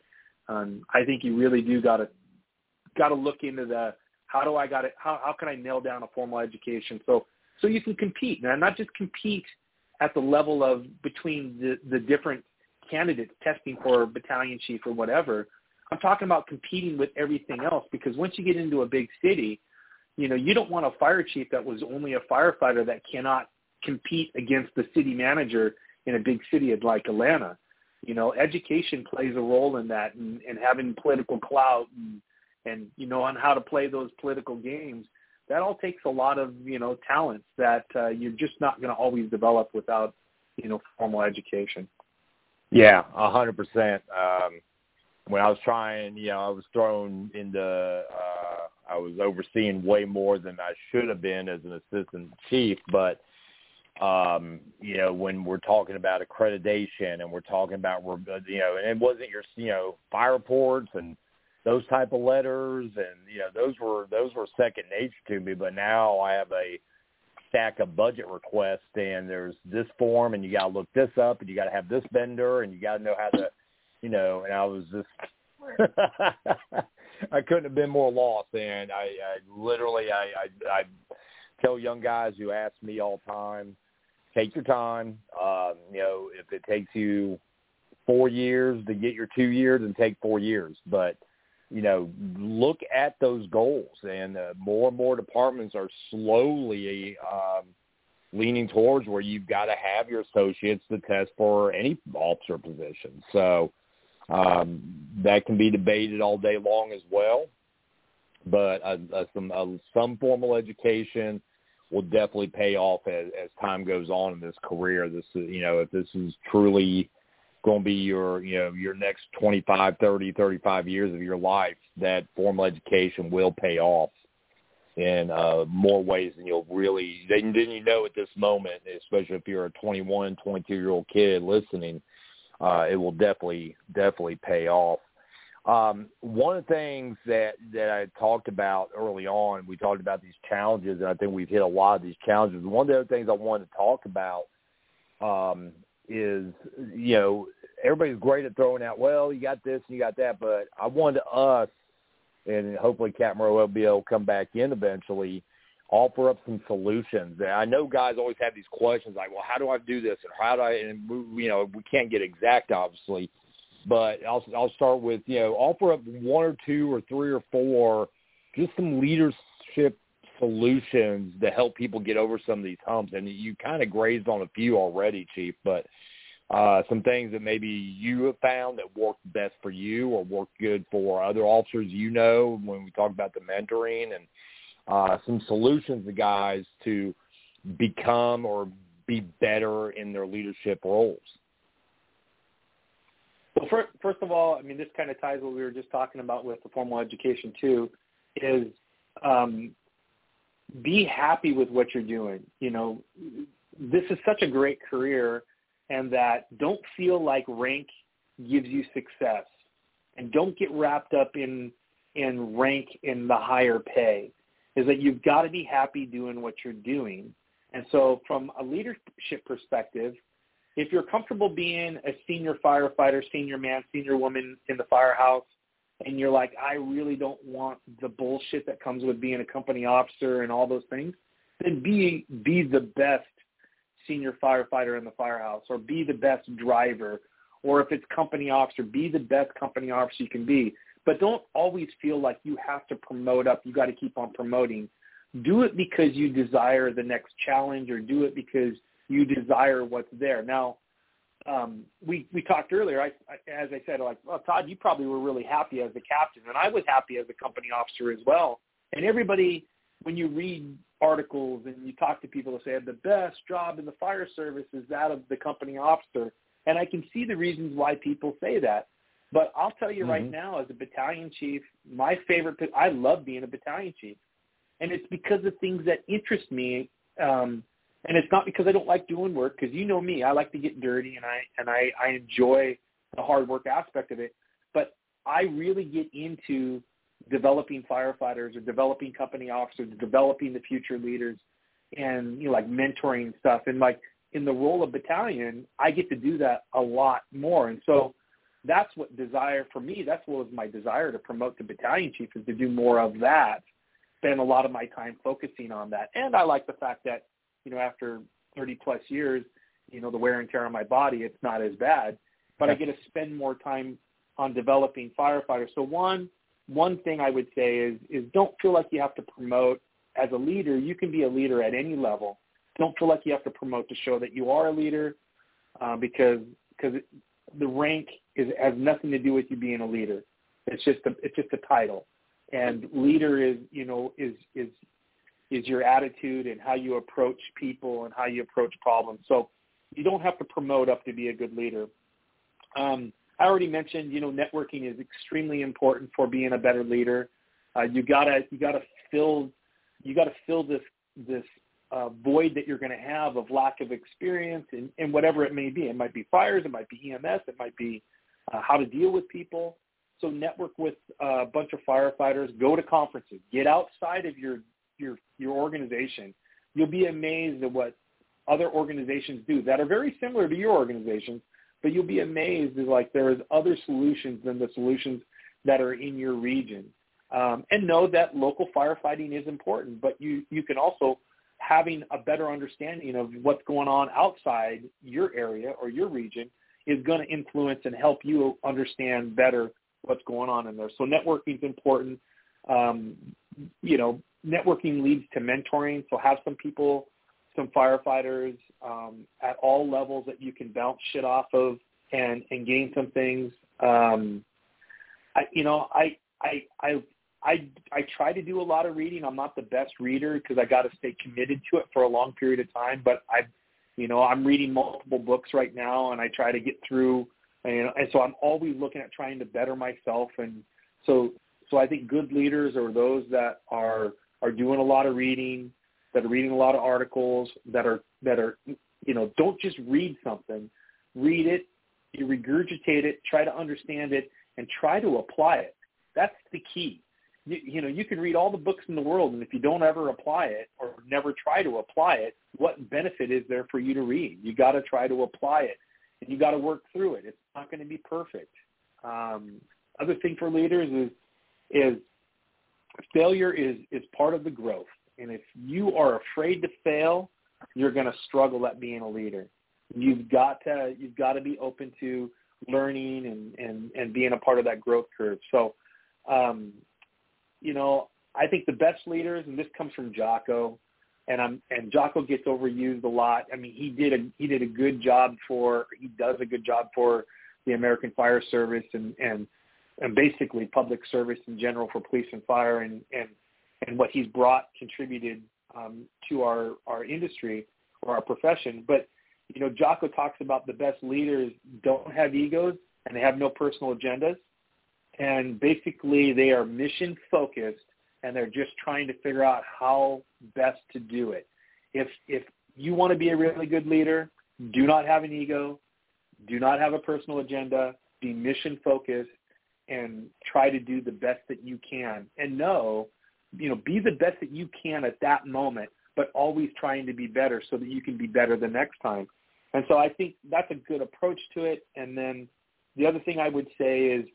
um, I think you really do got to got to look into the how do I got it how how can I nail down a formal education so so you can compete and not just compete at the level of between the the different candidates testing for battalion chief or whatever. I'm talking about competing with everything else because once you get into a big city, you know, you don't want a fire chief that was only a firefighter that cannot compete against the city manager in a big city like Atlanta. You know, education plays a role in that and, and having political clout and, and, you know, on how to play those political games. That all takes a lot of, you know, talents that uh, you're just not going to always develop without, you know, formal education. Yeah, a hundred percent. Um, when I was trying, you know, I was thrown into, uh, I was overseeing way more than I should have been as an assistant chief, but, um, you know, when we're talking about accreditation and we're talking about, you know, and it wasn't your, you know, fire reports and those type of letters and, you know, those were, those were second nature to me, but now I have a, stack of budget requests and there's this form and you got to look this up and you got to have this vendor and you got to know how to, you know, and I was just, I couldn't have been more lost. And I, I literally, I, I, I tell young guys who ask me all the time, take your time. Um, you know, if it takes you four years to get your two years, and take four years. But you know, look at those goals. And uh, more and more departments are slowly um, leaning towards where you've got to have your associates to test for any officer position. So um, that can be debated all day long as well. But uh, uh, some uh, some formal education will definitely pay off as, as time goes on in this career. This is, you know, if this is truly going to be your you know your next 25 30 35 years of your life that formal education will pay off in uh, more ways than you'll really than, than you know at this moment especially if you're a 21 22 year old kid listening uh, it will definitely definitely pay off um, one of the things that that I talked about early on, we talked about these challenges, and I think we've hit a lot of these challenges. One of the other things I wanted to talk about um, is, you know, everybody's great at throwing out, well, you got this and you got that, but I wanted us, and hopefully Captain Rowe will be able to come back in eventually, offer up some solutions. And I know guys always have these questions like, well, how do I do this, and how do I, and you know, we can't get exact, obviously, but I'll I'll start with you know, offer up one or two or three or four, just some leadership solutions to help people get over some of these humps. And you kind of grazed on a few already, Chief, but uh, some things that maybe you have found that work best for you or work good for other officers you know when we talk about the mentoring and uh, some solutions to guys to become or be better in their leadership roles? Well, first, first of all, I mean, this kind of ties what we were just talking about with the formal education too. is um, be happy with what you're doing. You know, this is such a great career, and that don't feel like rank gives you success, and don't get wrapped up in in rank in the higher pay. Is that you've got to be happy doing what you're doing. And so, from a leadership perspective, if you're comfortable being a senior firefighter, senior man, senior woman in the firehouse, and you're like, I really don't want the bullshit that comes with being a company officer and all those things, then be be the best senior firefighter in the firehouse or be the best driver or if it's company officer, be the best company officer you can be. But don't always feel like you have to promote up. You got to keep on promoting. Do it because you desire the next challenge or do it because you desire what's there. Now, um, we we talked earlier. I, I as I said, like, well, Todd, you probably were really happy as the captain, and I was happy as a company officer as well. And everybody, when you read articles and you talk to people, they say the best job in the fire service is that of the company officer. And I can see the reasons why people say that. But I'll tell you mm-hmm. right now, as a battalion chief, my favorite, I love being a battalion chief. And it's because of things that interest me. Um, and it's not because I don't like doing work, because you know me, I like to get dirty and I, and I, I enjoy the hard work aspect of it. But I really get into developing firefighters or developing company officers, developing the future leaders and, you know, like mentoring stuff. And like in the role of battalion, I get to do that a lot more. And so that's what desire for me, that's what was my desire to promote to battalion chief is to do more of that, spend a lot of my time focusing on that. And I like the fact that, you know, after 30 plus years, you know, the wear and tear on my body, it's not as bad, but I get to spend more time on developing firefighters. So one, one thing I would say is, is don't feel like you have to promote as a leader. You can be a leader at any level don't feel like you have to promote to show that you are a leader uh, because because the rank is has nothing to do with you being a leader. It's just a it's just a title, and leader is you know is is is your attitude and how you approach people and how you approach problems. So you don't have to promote up to be a good leader. Um, I already mentioned you know networking is extremely important for being a better leader. Uh, you gotta you gotta fill you gotta fill this this uh, void that you're going to have of lack of experience and, in whatever it may be. It might be fires, it might be EMS, it might be uh, how to deal with people. So network with a bunch of firefighters, go to conferences, get outside of your your your organization. You'll be amazed at what other organizations do that are very similar to your organizations, but you'll be amazed at like there is other solutions than the solutions that are in your region. Um, and know that local firefighting is important, but you you can also having a better understanding of what's going on outside your area or your region is going to influence and help you understand better what's going on in there. So networking is important. Um, you know, networking leads to mentoring. So have some people, some firefighters um, at all levels that you can bounce shit off of and and gain some things. Um, I, you know, I I I I I try to do a lot of reading. I'm not the best reader because I got to stay committed to it for a long period of time. But I, you know, I'm reading multiple books right now, and I try to get through. And, and so I'm always looking at trying to better myself. And so so I think good leaders are those that are are doing a lot of reading, that are reading a lot of articles, that are that are you know don't just read something, read it, you regurgitate it, try to understand it, and try to apply it. That's the key you, you know, you can read all the books in the world, and if you don't ever apply it or never try to apply it, what benefit is there for you to read? You got to try to apply it, and you got to work through it. It's not going to be perfect. Um, other thing for leaders is is failure is is part of the growth, and if you are afraid to fail, you're going to struggle at being a leader. You've got to you've got to be open to learning and and and being a part of that growth curve. So um, you know, I think the best leaders, and this comes from Jocko, and I'm and Jocko gets overused a lot. I mean, he did a he did a good job for he does a good job for the American Fire Service and and and basically public service in general for police and fire and and and what he's brought contributed um, to our our industry or our profession. But you know, Jocko talks about the best leaders don't have egos and they have no personal agendas and basically they are mission focused and they're just trying to figure out how best to do it. If if you want to be a really good leader, do not have an ego, do not have a personal agenda, be mission focused and try to do the best that you can and know, you know, be the best that you can at that moment, but always trying to be better so that you can be better the next time. And so I think that's a good approach to it. And then the other thing I would say is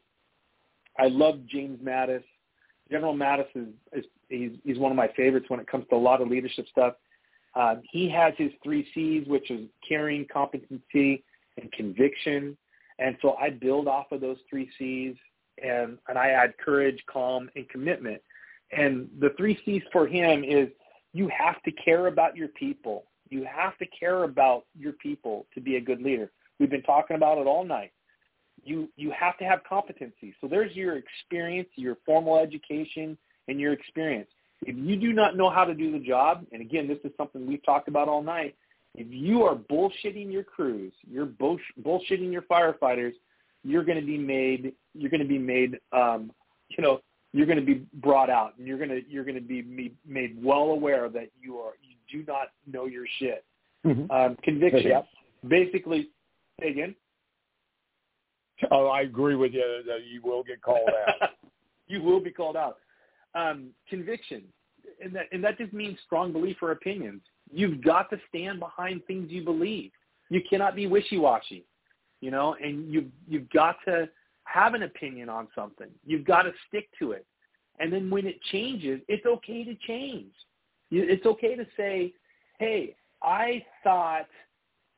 I love James Mattis. General Mattis is, is he's, he's one of my favorites when it comes to a lot of leadership stuff. Uh, he has his three C's, which is caring, competency, and conviction. And so I build off of those three C's and, and I add courage, calm, and commitment. And the three C's for him is you have to care about your people. You have to care about your people to be a good leader. We've been talking about it all night. You you have to have competency. So there's your experience, your formal education, and your experience. If you do not know how to do the job, and again, this is something we've talked about all night, if you are bullshitting your crews, you're bullshitting your firefighters, you're going to be made, you're going to be made, um, you know, you're going to be brought out, and you're going to you're going to be made well aware that you are you do not know your shit. Mm-hmm. Um, conviction, yep. basically. Again. Oh, I agree with you that you will get called out. you will be called out. Um, conviction, and that and that just means strong belief or opinions. You've got to stand behind things you believe. You cannot be wishy-washy, you know, and you you've got to have an opinion on something. You've got to stick to it. And then when it changes, it's okay to change. It's okay to say, hey, I thought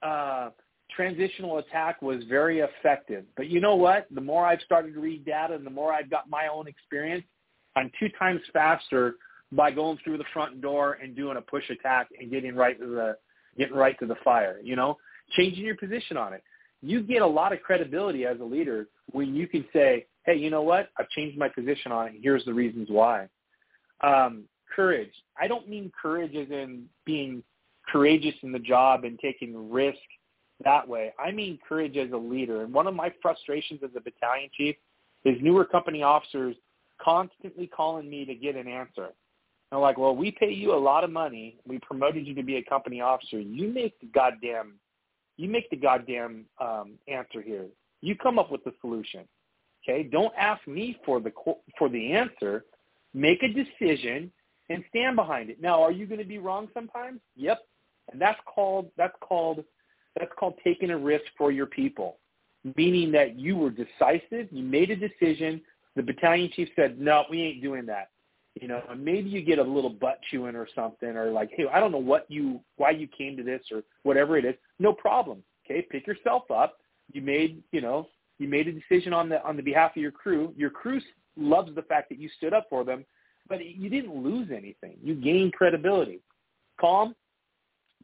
uh, transitional attack was very effective. But you know what? The more I've started to read data and the more I've got my own experience, I'm two times faster by going through the front door and doing a push attack and getting right to the getting right to the fire. You know, changing your position on it. You get a lot of credibility as a leader when you can say, "Hey, you know what? I've changed my position on it. Here's the reasons why." Um, courage. I don't mean courage as in being courageous in the job and taking risk that way. I mean courage as a leader. And one of my frustrations as a battalion chief is newer company officers constantly calling me to get an answer. I'm like, well, we pay you a lot of money. We promoted you to be a company officer. You make the goddamn, you make the goddamn um, answer here. You come up with the solution. Okay, don't ask me for the for the answer. Make a decision and stand behind it. Now, are you going to be wrong sometimes? Yep, and that's called that's called that's called taking a risk for your people, meaning that you were decisive, you made a decision. The battalion chief said, "No, we ain't doing that." You know, and maybe you get a little butt chewing or something, or like, "Hey, I don't know what you, why you came to this, or whatever it is." No problem. Okay, pick yourself up. You made, you know, you made a decision on the on the behalf of your crew. Your crew loves the fact that you stood up for them, but you didn't lose anything. You gained credibility. Calm,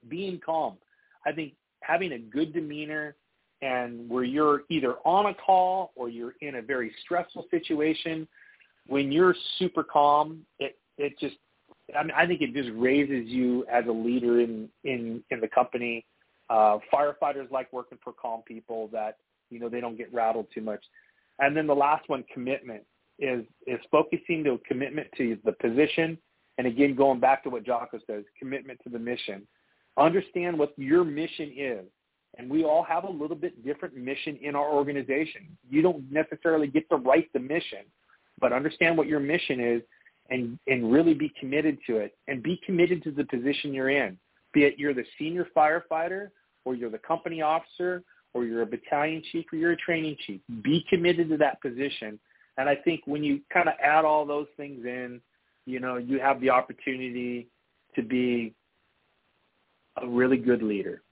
being calm. I think having a good demeanor and where you're either on a call or you're in a very stressful situation, when you're super calm, it it just I mean I think it just raises you as a leader in in in the company. Uh, firefighters like working for calm people that you know they don't get rattled too much. And then the last one, commitment, is is focusing a commitment to the position, and again going back to what Jocko says, commitment to the mission. Understand what your mission is. And we all have a little bit different mission in our organization. You don't necessarily get to write the mission, but understand what your mission is and, and really be committed to it and be committed to the position you're in. Be it you're the senior firefighter or you're the company officer or you're a battalion chief or you're a training chief. Be committed to that position. And I think when you kind of add all those things in, you know, you have the opportunity to be a really good leader.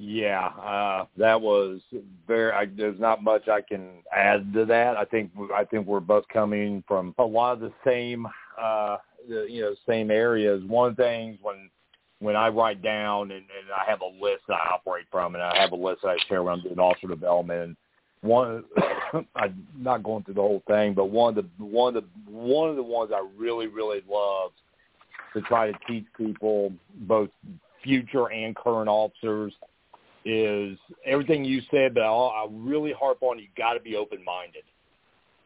Yeah, uh, that was very. I, there's not much I can add to that. I think I think we're both coming from a lot of the same, uh, the, you know, same areas. One thing when when I write down and, and I have a list that I operate from, and I have a list that I share when I'm doing officer development. One, I'm not going through the whole thing, but one of the one of the one of the ones I really really love to try to teach people, both future and current officers, is everything you said, but I'll, I'll really harp on you got to be open-minded.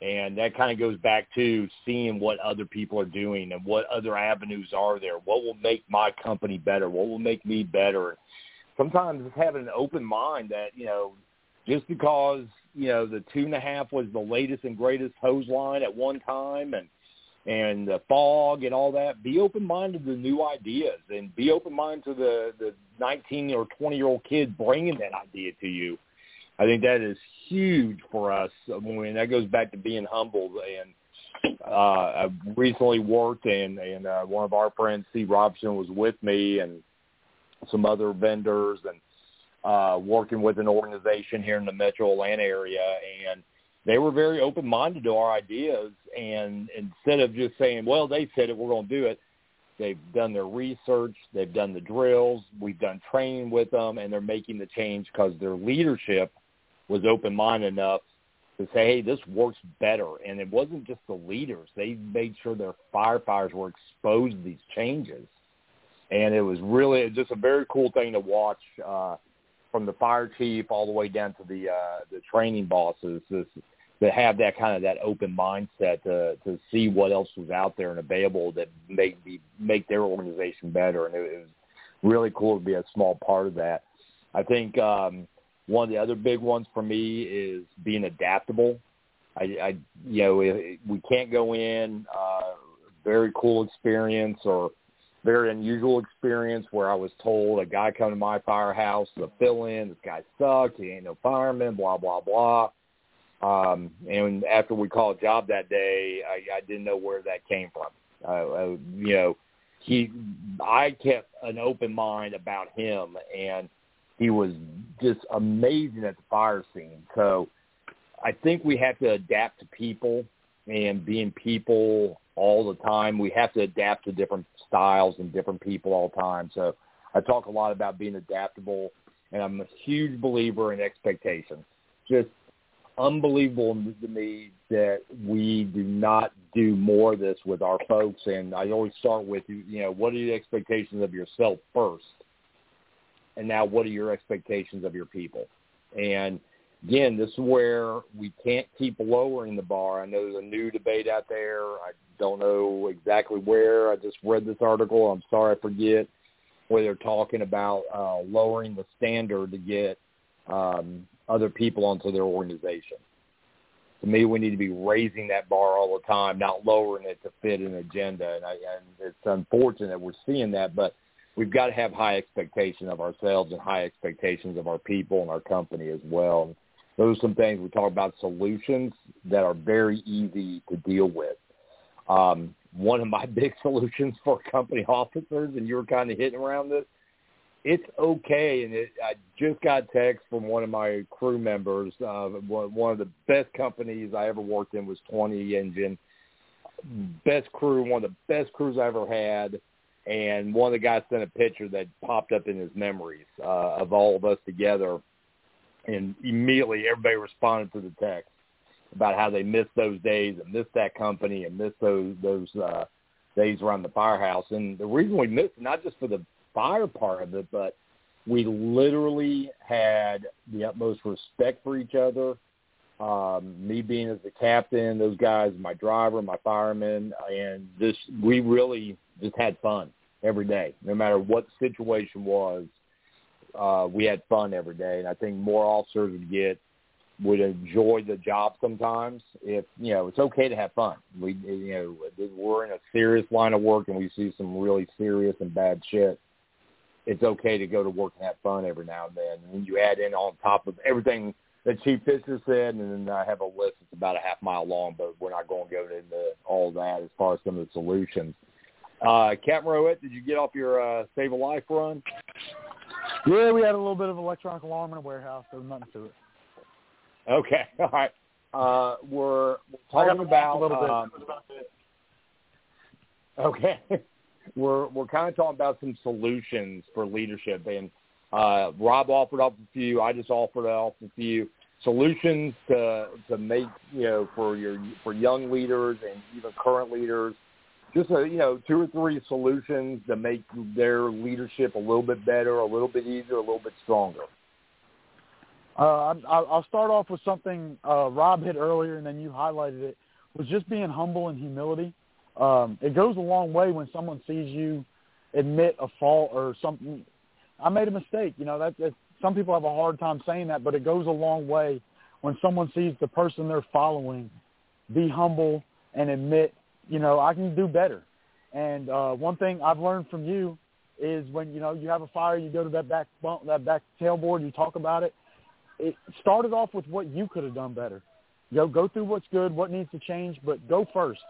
And that kind of goes back to seeing what other people are doing and what other avenues are there. What will make my company better? What will make me better? Sometimes it's having an open mind that, you know, just because, you know, the two and a half was the latest and greatest hose line at one time and and the fog and all that, be open minded to new ideas and be open minded to the the 19 or 20 year old kid bringing that idea to you. I think that is huge for us. I mean, that goes back to being humbled. And uh, I recently worked, and and uh, one of our friends, Steve Robinson, was with me, and some other vendors, and uh, working with an organization here in the Metro Atlanta area, and they were very open minded to our ideas. And instead of just saying, "Well, they said it, we're going to do it," they've done their research, they've done the drills, we've done training with them, and they're making the change because their leadership was open minded enough to say, hey, this works better. And it wasn't just the leaders. They made sure their firefighters were exposed to these changes. And it was really just a very cool thing to watch uh, from the fire chief all the way down to the uh, the training bosses this, to have that kind of that open mindset to to see what else was out there and available that make make their organization better. And it, it was really cool to be a small part of that. I think um, one of the other big ones for me is being adaptable. I, I you know, we can't go in uh, very cool experience or very unusual experience where I was told a guy come to my firehouse to fill in, this guy sucked, he ain't no fireman, blah blah blah. Um, and after we called job that day, I, I didn't know where that came from. Uh, uh, you know, he, I kept an open mind about him, and he was just amazing at the fire scene. So I think we have to adapt to people and being people all the time. We have to adapt to different styles and different people all the time. So I talk a lot about being adaptable, and I'm a huge believer in expectations. Just unbelievable to me that we do not do more of this with our folks. And I always start with, you know, what are the expectations of yourself first? and now what are your expectations of your people? And again, this is where we can't keep lowering the bar. I know there's a new debate out there. I don't know exactly where. I just read this article. I'm sorry I forget where they're talking about uh, lowering the standard to get um, other people onto their organization. To me, we need to be raising that bar all the time, not lowering it to fit an agenda. And, I, and it's unfortunate we're seeing that, but we've got to have high expectations of ourselves and high expectations of our people and our company as well. And those are some things we talk about solutions that are very easy to deal with. Um, one of my big solutions for company officers, and you were kind of hitting around this, it's okay. And it, I just got text from one of my crew members. Uh, one of the best companies I ever worked in was 20 Engine. Best crew, one of the best crews I ever had and one of the guys sent a picture that popped up in his memories uh, of all of us together, and immediately everybody responded to the text about how they missed those days and missed that company and missed those those uh, days around the firehouse. And the reason we missed not just for the fire part of it, but we literally had the utmost respect for each other. Um, me being as the captain, those guys, my driver, my fireman, and this we really just had fun every day, no matter what the situation was. Uh, we had fun every day, and I think more officers would get would enjoy the job sometimes. If you know, it's okay to have fun. We you know we're in a serious line of work, and we see some really serious and bad shit. It's okay to go to work and have fun every now and then. And when you add in on top of everything that Chief Fisher said, and then I have a list that's about a half mile long, but we're not going to go into all that as far as some of the solutions. Uh, Captain Rowett, did you get off your uh, Save a Life run? Yeah, we had a little bit of electronic alarm in a warehouse. There was nothing to it. Okay, all right. Uh, we're, we're talking about a little um, bit. Okay, we're we're kind of talking about some solutions for leadership, and uh, Rob offered up a few. I just offered up a few solutions to to make you know for your for young leaders and even current leaders just a, you know two or three solutions to make their leadership a little bit better, a little bit easier, a little bit stronger. Uh, I'll start off with something uh, Rob hit earlier, and then you highlighted it. Was just being humble and humility. Um, it goes a long way when someone sees you admit a fault or something. I made a mistake. You know that, that some people have a hard time saying that, but it goes a long way when someone sees the person they're following be humble and admit, you know, I can do better. And uh, one thing I've learned from you is when you know you have a fire, you go to that back bump, that back tailboard, you talk about it. It started off with what you could have done better. Know, go through what's good, what needs to change, but go first.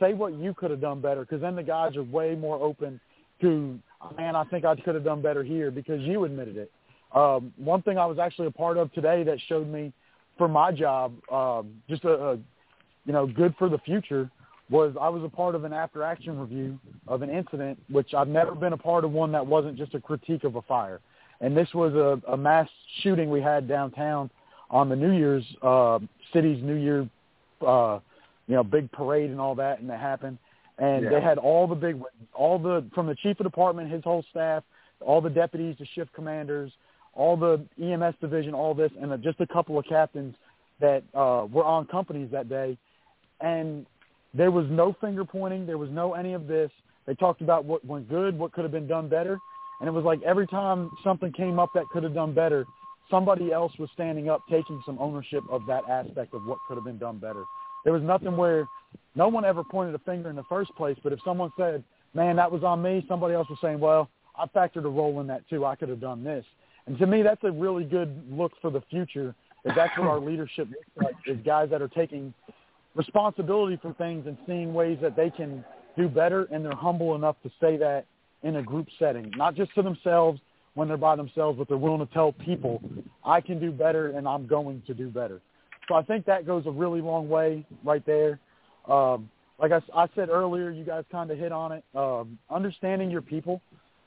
Say what you could have done better, because then the guys are way more open to, man, I think I could have done better here because you admitted it. Um, one thing I was actually a part of today that showed me for my job, um, just a, a you know, good for the future was I was a part of an after action review of an incident, which I've never been a part of one that wasn't just a critique of a fire. And this was a, a mass shooting we had downtown on the New Year's, uh, city's New Year, uh, you know, big parade and all that, and it happened. And yeah. they had all the big, all the, from the chief of department, his whole staff, all the deputies, the shift commanders, all the EMS division, all this, and just a couple of captains that uh, were on companies that day. And there was no finger pointing. There was no any of this. They talked about what went good, what could have been done better. And it was like every time something came up that could have done better, somebody else was standing up taking some ownership of that aspect of what could have been done better. There was nothing where no one ever pointed a finger in the first place, but if someone said, man, that was on me, somebody else was saying, well, I factored a role in that too. I could have done this. And to me, that's a really good look for the future. If that's what our leadership looks like, is guys that are taking responsibility for things and seeing ways that they can do better, and they're humble enough to say that in a group setting, not just to themselves when they're by themselves, but they're willing to tell people, I can do better and I'm going to do better. So I think that goes a really long way right there. Um, like I, I said earlier, you guys kind of hit on it. Um, understanding your people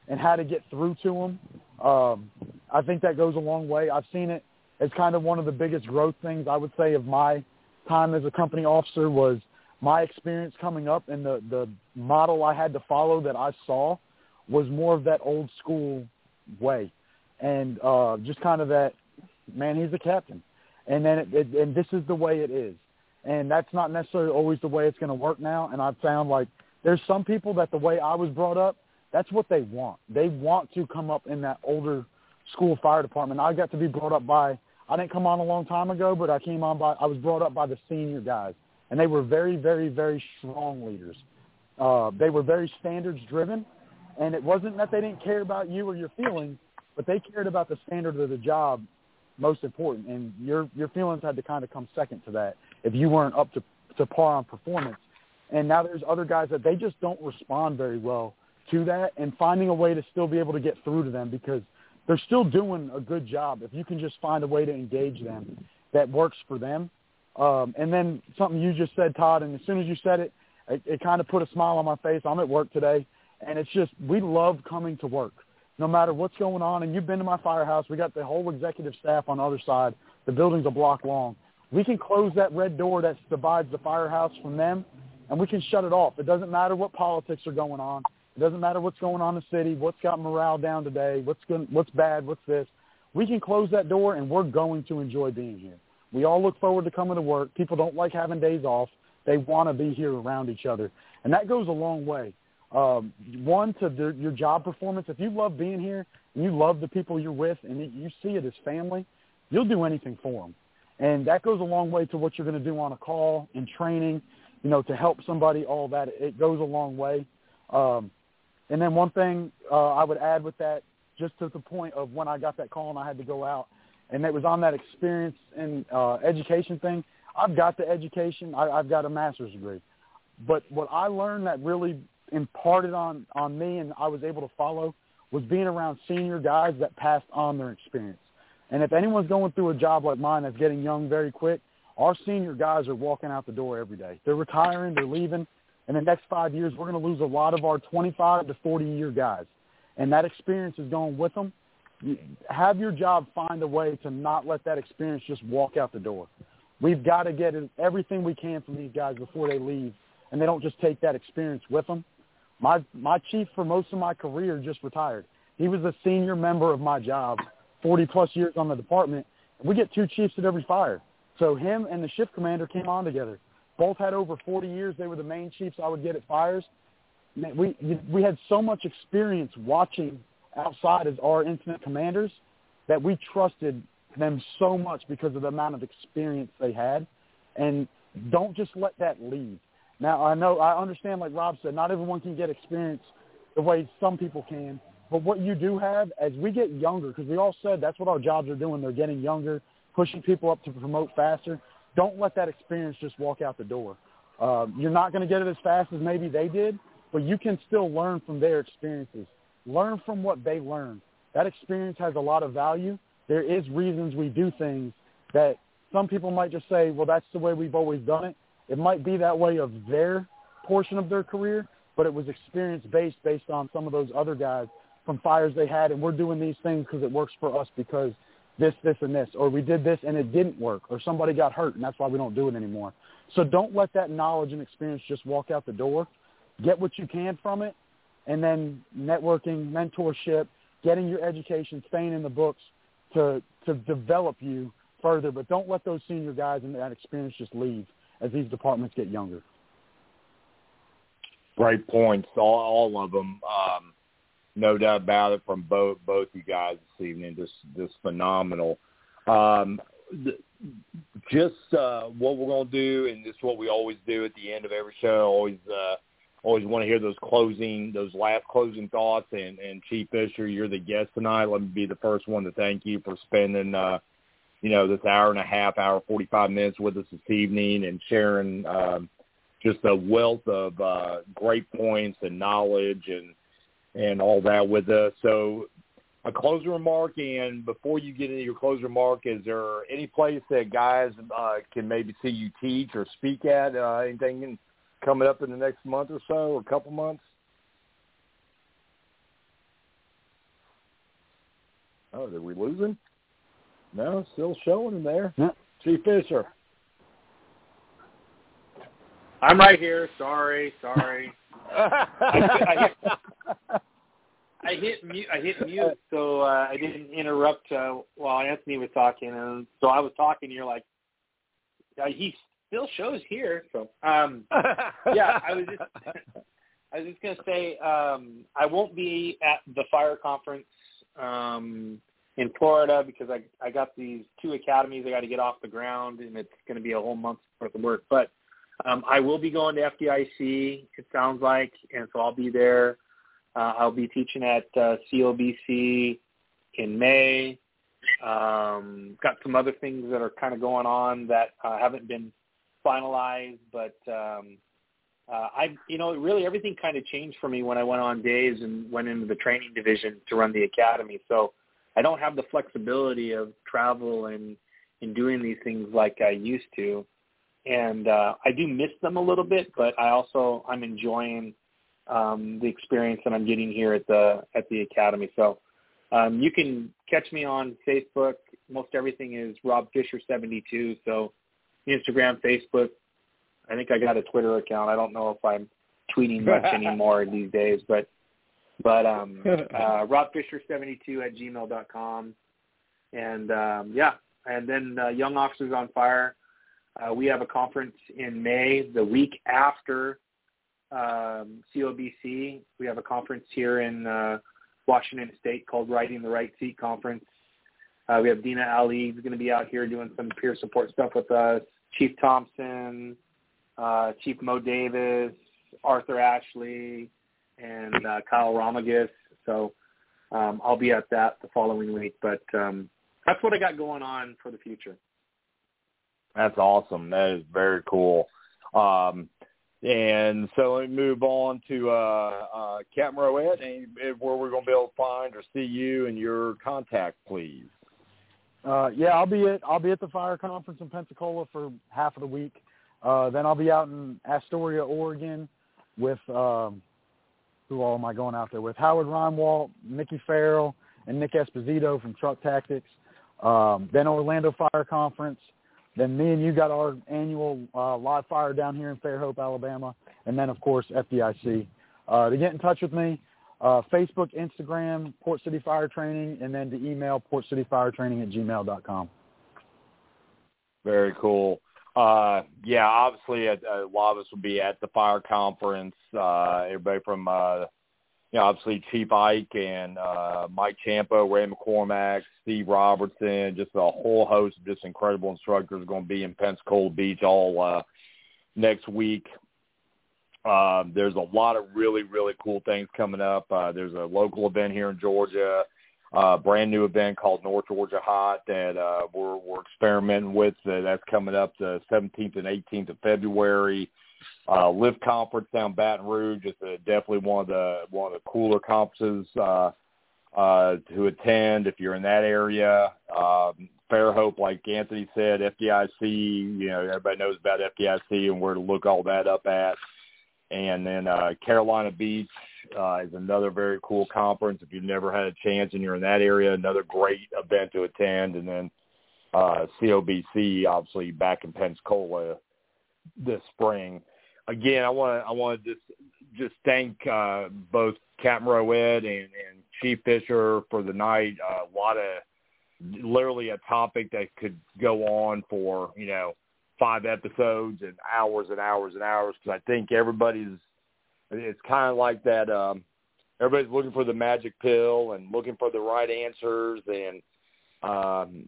and how to get through to them, um, I think that goes a long way. I've seen it as kind of one of the biggest growth things I would say of my time as a company officer was my experience coming up and the the model I had to follow that I saw was more of that old school way, and uh, just kind of that man. He's the captain, and then it, it, and this is the way it is, and that's not necessarily always the way it's going to work now. And I've found like there's some people that the way I was brought up, that's what they want. They want to come up in that older school fire department. I got to be brought up by I didn't come on a long time ago, but I came on by I was brought up by the senior guys, and they were very, very, very strong leaders. Uh, they were very standards driven, and it wasn't that they didn't care about you or your feelings, but they cared about the standard of the job most important, and your your feelings had to kind of come second to that if you weren't up to to par on performance. And now there's other guys that they just don't respond very well to that, and finding a way to still be able to get through to them because they're still doing a good job. If you can just find a way to engage them that works for them. Um, and then something you just said, Todd, and as soon as you said it, it, it kind of put a smile on my face. I'm at work today, and it's just we love coming to work, no matter what's going on. And you've been to my firehouse. We got the whole executive staff on the other side. The building's a block long. We can close that red door that divides the firehouse from them, and we can shut it off. It doesn't matter what politics are going on. It doesn't matter what's going on in the city, what's got morale down today, what's going, what's bad, what's this. We can close that door, and we're going to enjoy being here. We all look forward to coming to work. People don't like having days off. They want to be here around each other, and that goes a long way. Um, one to the, your job performance. If you love being here and you love the people you're with, and you see it as family, you'll do anything for them, and that goes a long way to what you're going to do on a call in training. You know, to help somebody, all that it goes a long way. Um, and then one thing uh, I would add with that, just to the point of when I got that call and I had to go out, and it was on that experience and uh, education thing. I've got the education. I, I've got a master's degree, but what I learned that really imparted on on me and I was able to follow was being around senior guys that passed on their experience. And if anyone's going through a job like mine that's getting young very quick, our senior guys are walking out the door every day. They're retiring, they're leaving, in the next five years, we're going to lose a lot of our 25 to 40 year guys. And that experience is going with them. have your job find a way to not let that experience just walk out the door. We've got to get everything we can from these guys before they leave, and they don't just take that experience with them. My my chief for most of my career just retired. He was a senior member of my job, 40 plus years on the department. we get two chiefs at every fire. So him and the shift commander came on together. Both had over 40 years. They were the main chiefs I would get at fires. We we had so much experience watching outside as our incident commanders that we trusted them so much because of the amount of experience they had. And don't just let that lead. Now I know I understand, like Rob said, not everyone can get experience the way some people can. But what you do have, as we get younger, because we all said that's what our jobs are doing, they're getting younger, pushing people up to promote faster. Don't let that experience just walk out the door. Uh, you're not going to get it as fast as maybe they did, but you can still learn from their experiences. Learn from what they learned. That experience has a lot of value. There is reasons we do things that some people might just say, well, that's the way we've always done it. It might be that way of their portion of their career, but it was experience based based on some of those other guys from fires they had, and we're doing these things because it works for us because this, this, and this, or we did this and it didn't work, or somebody got hurt and that's why we don't do it anymore. So don't let that knowledge and experience just walk out the door. Get what you can from it, and then networking, mentorship, getting your education, staying in the books to to develop you further. But don't let those senior guys and that experience just leave as these departments get younger. Great points, all, all of them. Um, no doubt about it from both both you guys this evening. Just just phenomenal. Um, just uh, what we're going to do, and this is what we always do at the end of every show. Always uh, always want to hear those closing, those last closing thoughts. And, and Chief Fisher, you're the guest tonight. Let me be the first one to thank you for spending, uh, you know, this hour and a half, hour forty five minutes with us this evening, and sharing um, just a wealth of uh, great points and knowledge and and all that with us. So a closing remark, and before you get into your closing remark, is there any place that guys uh, can maybe see you teach or speak at? Uh, anything coming up in the next month or so, or a couple months? Oh, did we him? No, still showing him there. Yeah. Chief Fisher. I'm right here. Sorry, sorry. I, I, hit, I hit mute. I hit mute, so uh, I didn't interrupt uh, while Anthony was talking, and so I was talking. You're like, uh, he still shows here. So, um, yeah, I was just, I was just gonna say, um, I won't be at the fire conference um, in Florida because I I got these two academies I got to get off the ground, and it's going to be a whole month's worth of work, but. Um, I will be going to FDIC, it sounds like, and so I'll be there. Uh, I'll be teaching at uh, COBC in May. Um, got some other things that are kind of going on that uh, haven't been finalized, but um, uh, I, you know, really everything kind of changed for me when I went on days and went into the training division to run the academy. So I don't have the flexibility of travel and and doing these things like I used to and uh, I do miss them a little bit, but I also I'm enjoying um, the experience that I'm getting here at the at the academy. So um, you can catch me on Facebook. Most everything is Rob Fisher 72. So Instagram, Facebook. I think I got a Twitter account. I don't know if I'm tweeting much anymore these days, but but um, uh, Rob Fisher 72 at gmail dot com, And um, yeah, and then uh, Young Officers on Fire uh, we have a conference in May, the week after um, COBC. We have a conference here in uh, Washington State called Riding the Right Seat Conference. Uh, we have Dina Ali who's going to be out here doing some peer support stuff with us. Chief Thompson, uh, Chief Mo Davis, Arthur Ashley, and uh, Kyle Romagus. So um, I'll be at that the following week. But um, that's what I got going on for the future. That's awesome. That is very cool. Um, and so let me move on to uh, uh, Captain Rowett, and where we're going to be able to find or see you and your contact, please. Uh, yeah, I'll be at I'll be at the fire conference in Pensacola for half of the week. Uh, then I'll be out in Astoria, Oregon, with um, who all am I going out there with? Howard Reinwald, Mickey Farrell, and Nick Esposito from Truck Tactics. Um, then Orlando Fire Conference, then me and you got our annual uh, live fire down here in Fairhope, Alabama, and then of course FDIC. Uh, to get in touch with me, uh, Facebook, Instagram, Port City Fire Training, and then to email portcityfiretraining at gmail.com. Very cool. Uh, yeah, obviously, lot of us will be at the fire conference. Uh, everybody from, uh, you know, obviously Chief Ike and uh, Mike Ciampo, Ray McCormack, Steve Robertson, just a whole host of just incredible instructors going to be in Pensacola Beach all uh, next week. Uh, there's a lot of really, really cool things coming up. Uh, there's a local event here in Georgia uh, brand new event called North Georgia Hot that uh, we're, we're experimenting with. Uh, that's coming up the 17th and 18th of February. Uh, Lift Conference down Baton Rouge is uh, definitely one of the one of the cooler conferences uh, uh, to attend if you're in that area. Um, Fairhope, like Anthony said, FDIC. You know, everybody knows about FDIC and where to look all that up at. And then uh, Carolina Beach uh, is another very cool conference. If you've never had a chance and you're in that area, another great event to attend. And then uh, COBC, obviously back in Pensacola this spring. Again, I want to I want to just just thank uh, both Captain Rowett and, and Chief Fisher for the night. Uh, a lot of literally a topic that could go on for you know five episodes and hours and hours and hours because I think everybody's it's kind of like that. Um, everybody's looking for the magic pill and looking for the right answers, and um,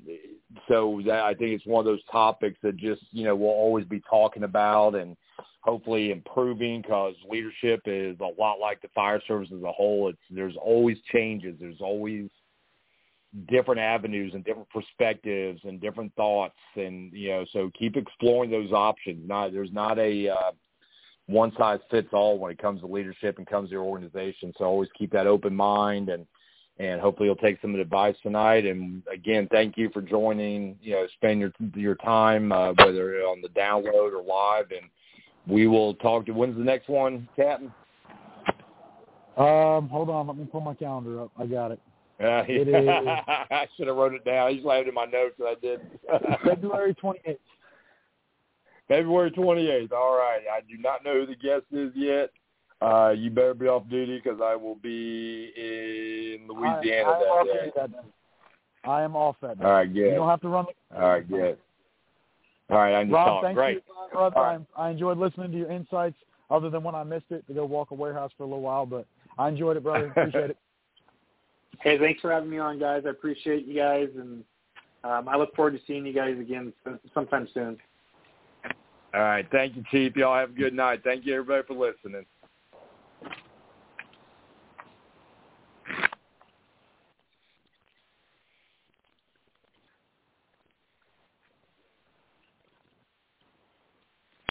so that, I think it's one of those topics that just you know we'll always be talking about and hopefully improving because leadership is a lot like the fire service as a whole. It's there's always changes. There's always different avenues and different perspectives and different thoughts and you know so keep exploring those options not there's not a uh, one size fits all when it comes to leadership and comes to your organization. So always keep that open mind and and hopefully you'll take some of the advice tonight. And again, thank you for joining. You know, spend your your time uh, whether on the download or live, and we will talk to. When's the next one, Captain? Um, hold on, let me pull my calendar up. I got it. Uh, it is, I should have wrote it down. I usually have it in my notes, but I did. February twenty eighth. February 28th. All right. I do not know who the guest is yet. Uh, you better be off duty because I will be in Louisiana I, I that, day. that day. I am off that day. All right, good. You don't have to run. The- All right, good. All right, I just Rob, talk. thank Great. you, brother. Right. I, I enjoyed listening to your insights. Other than when I missed it to go walk a warehouse for a little while, but I enjoyed it, brother. Appreciate it. Hey, thanks for having me on, guys. I appreciate you guys, and um, I look forward to seeing you guys again sometime soon. All right. Thank you, Chief. Y'all have a good night. Thank you, everybody, for listening.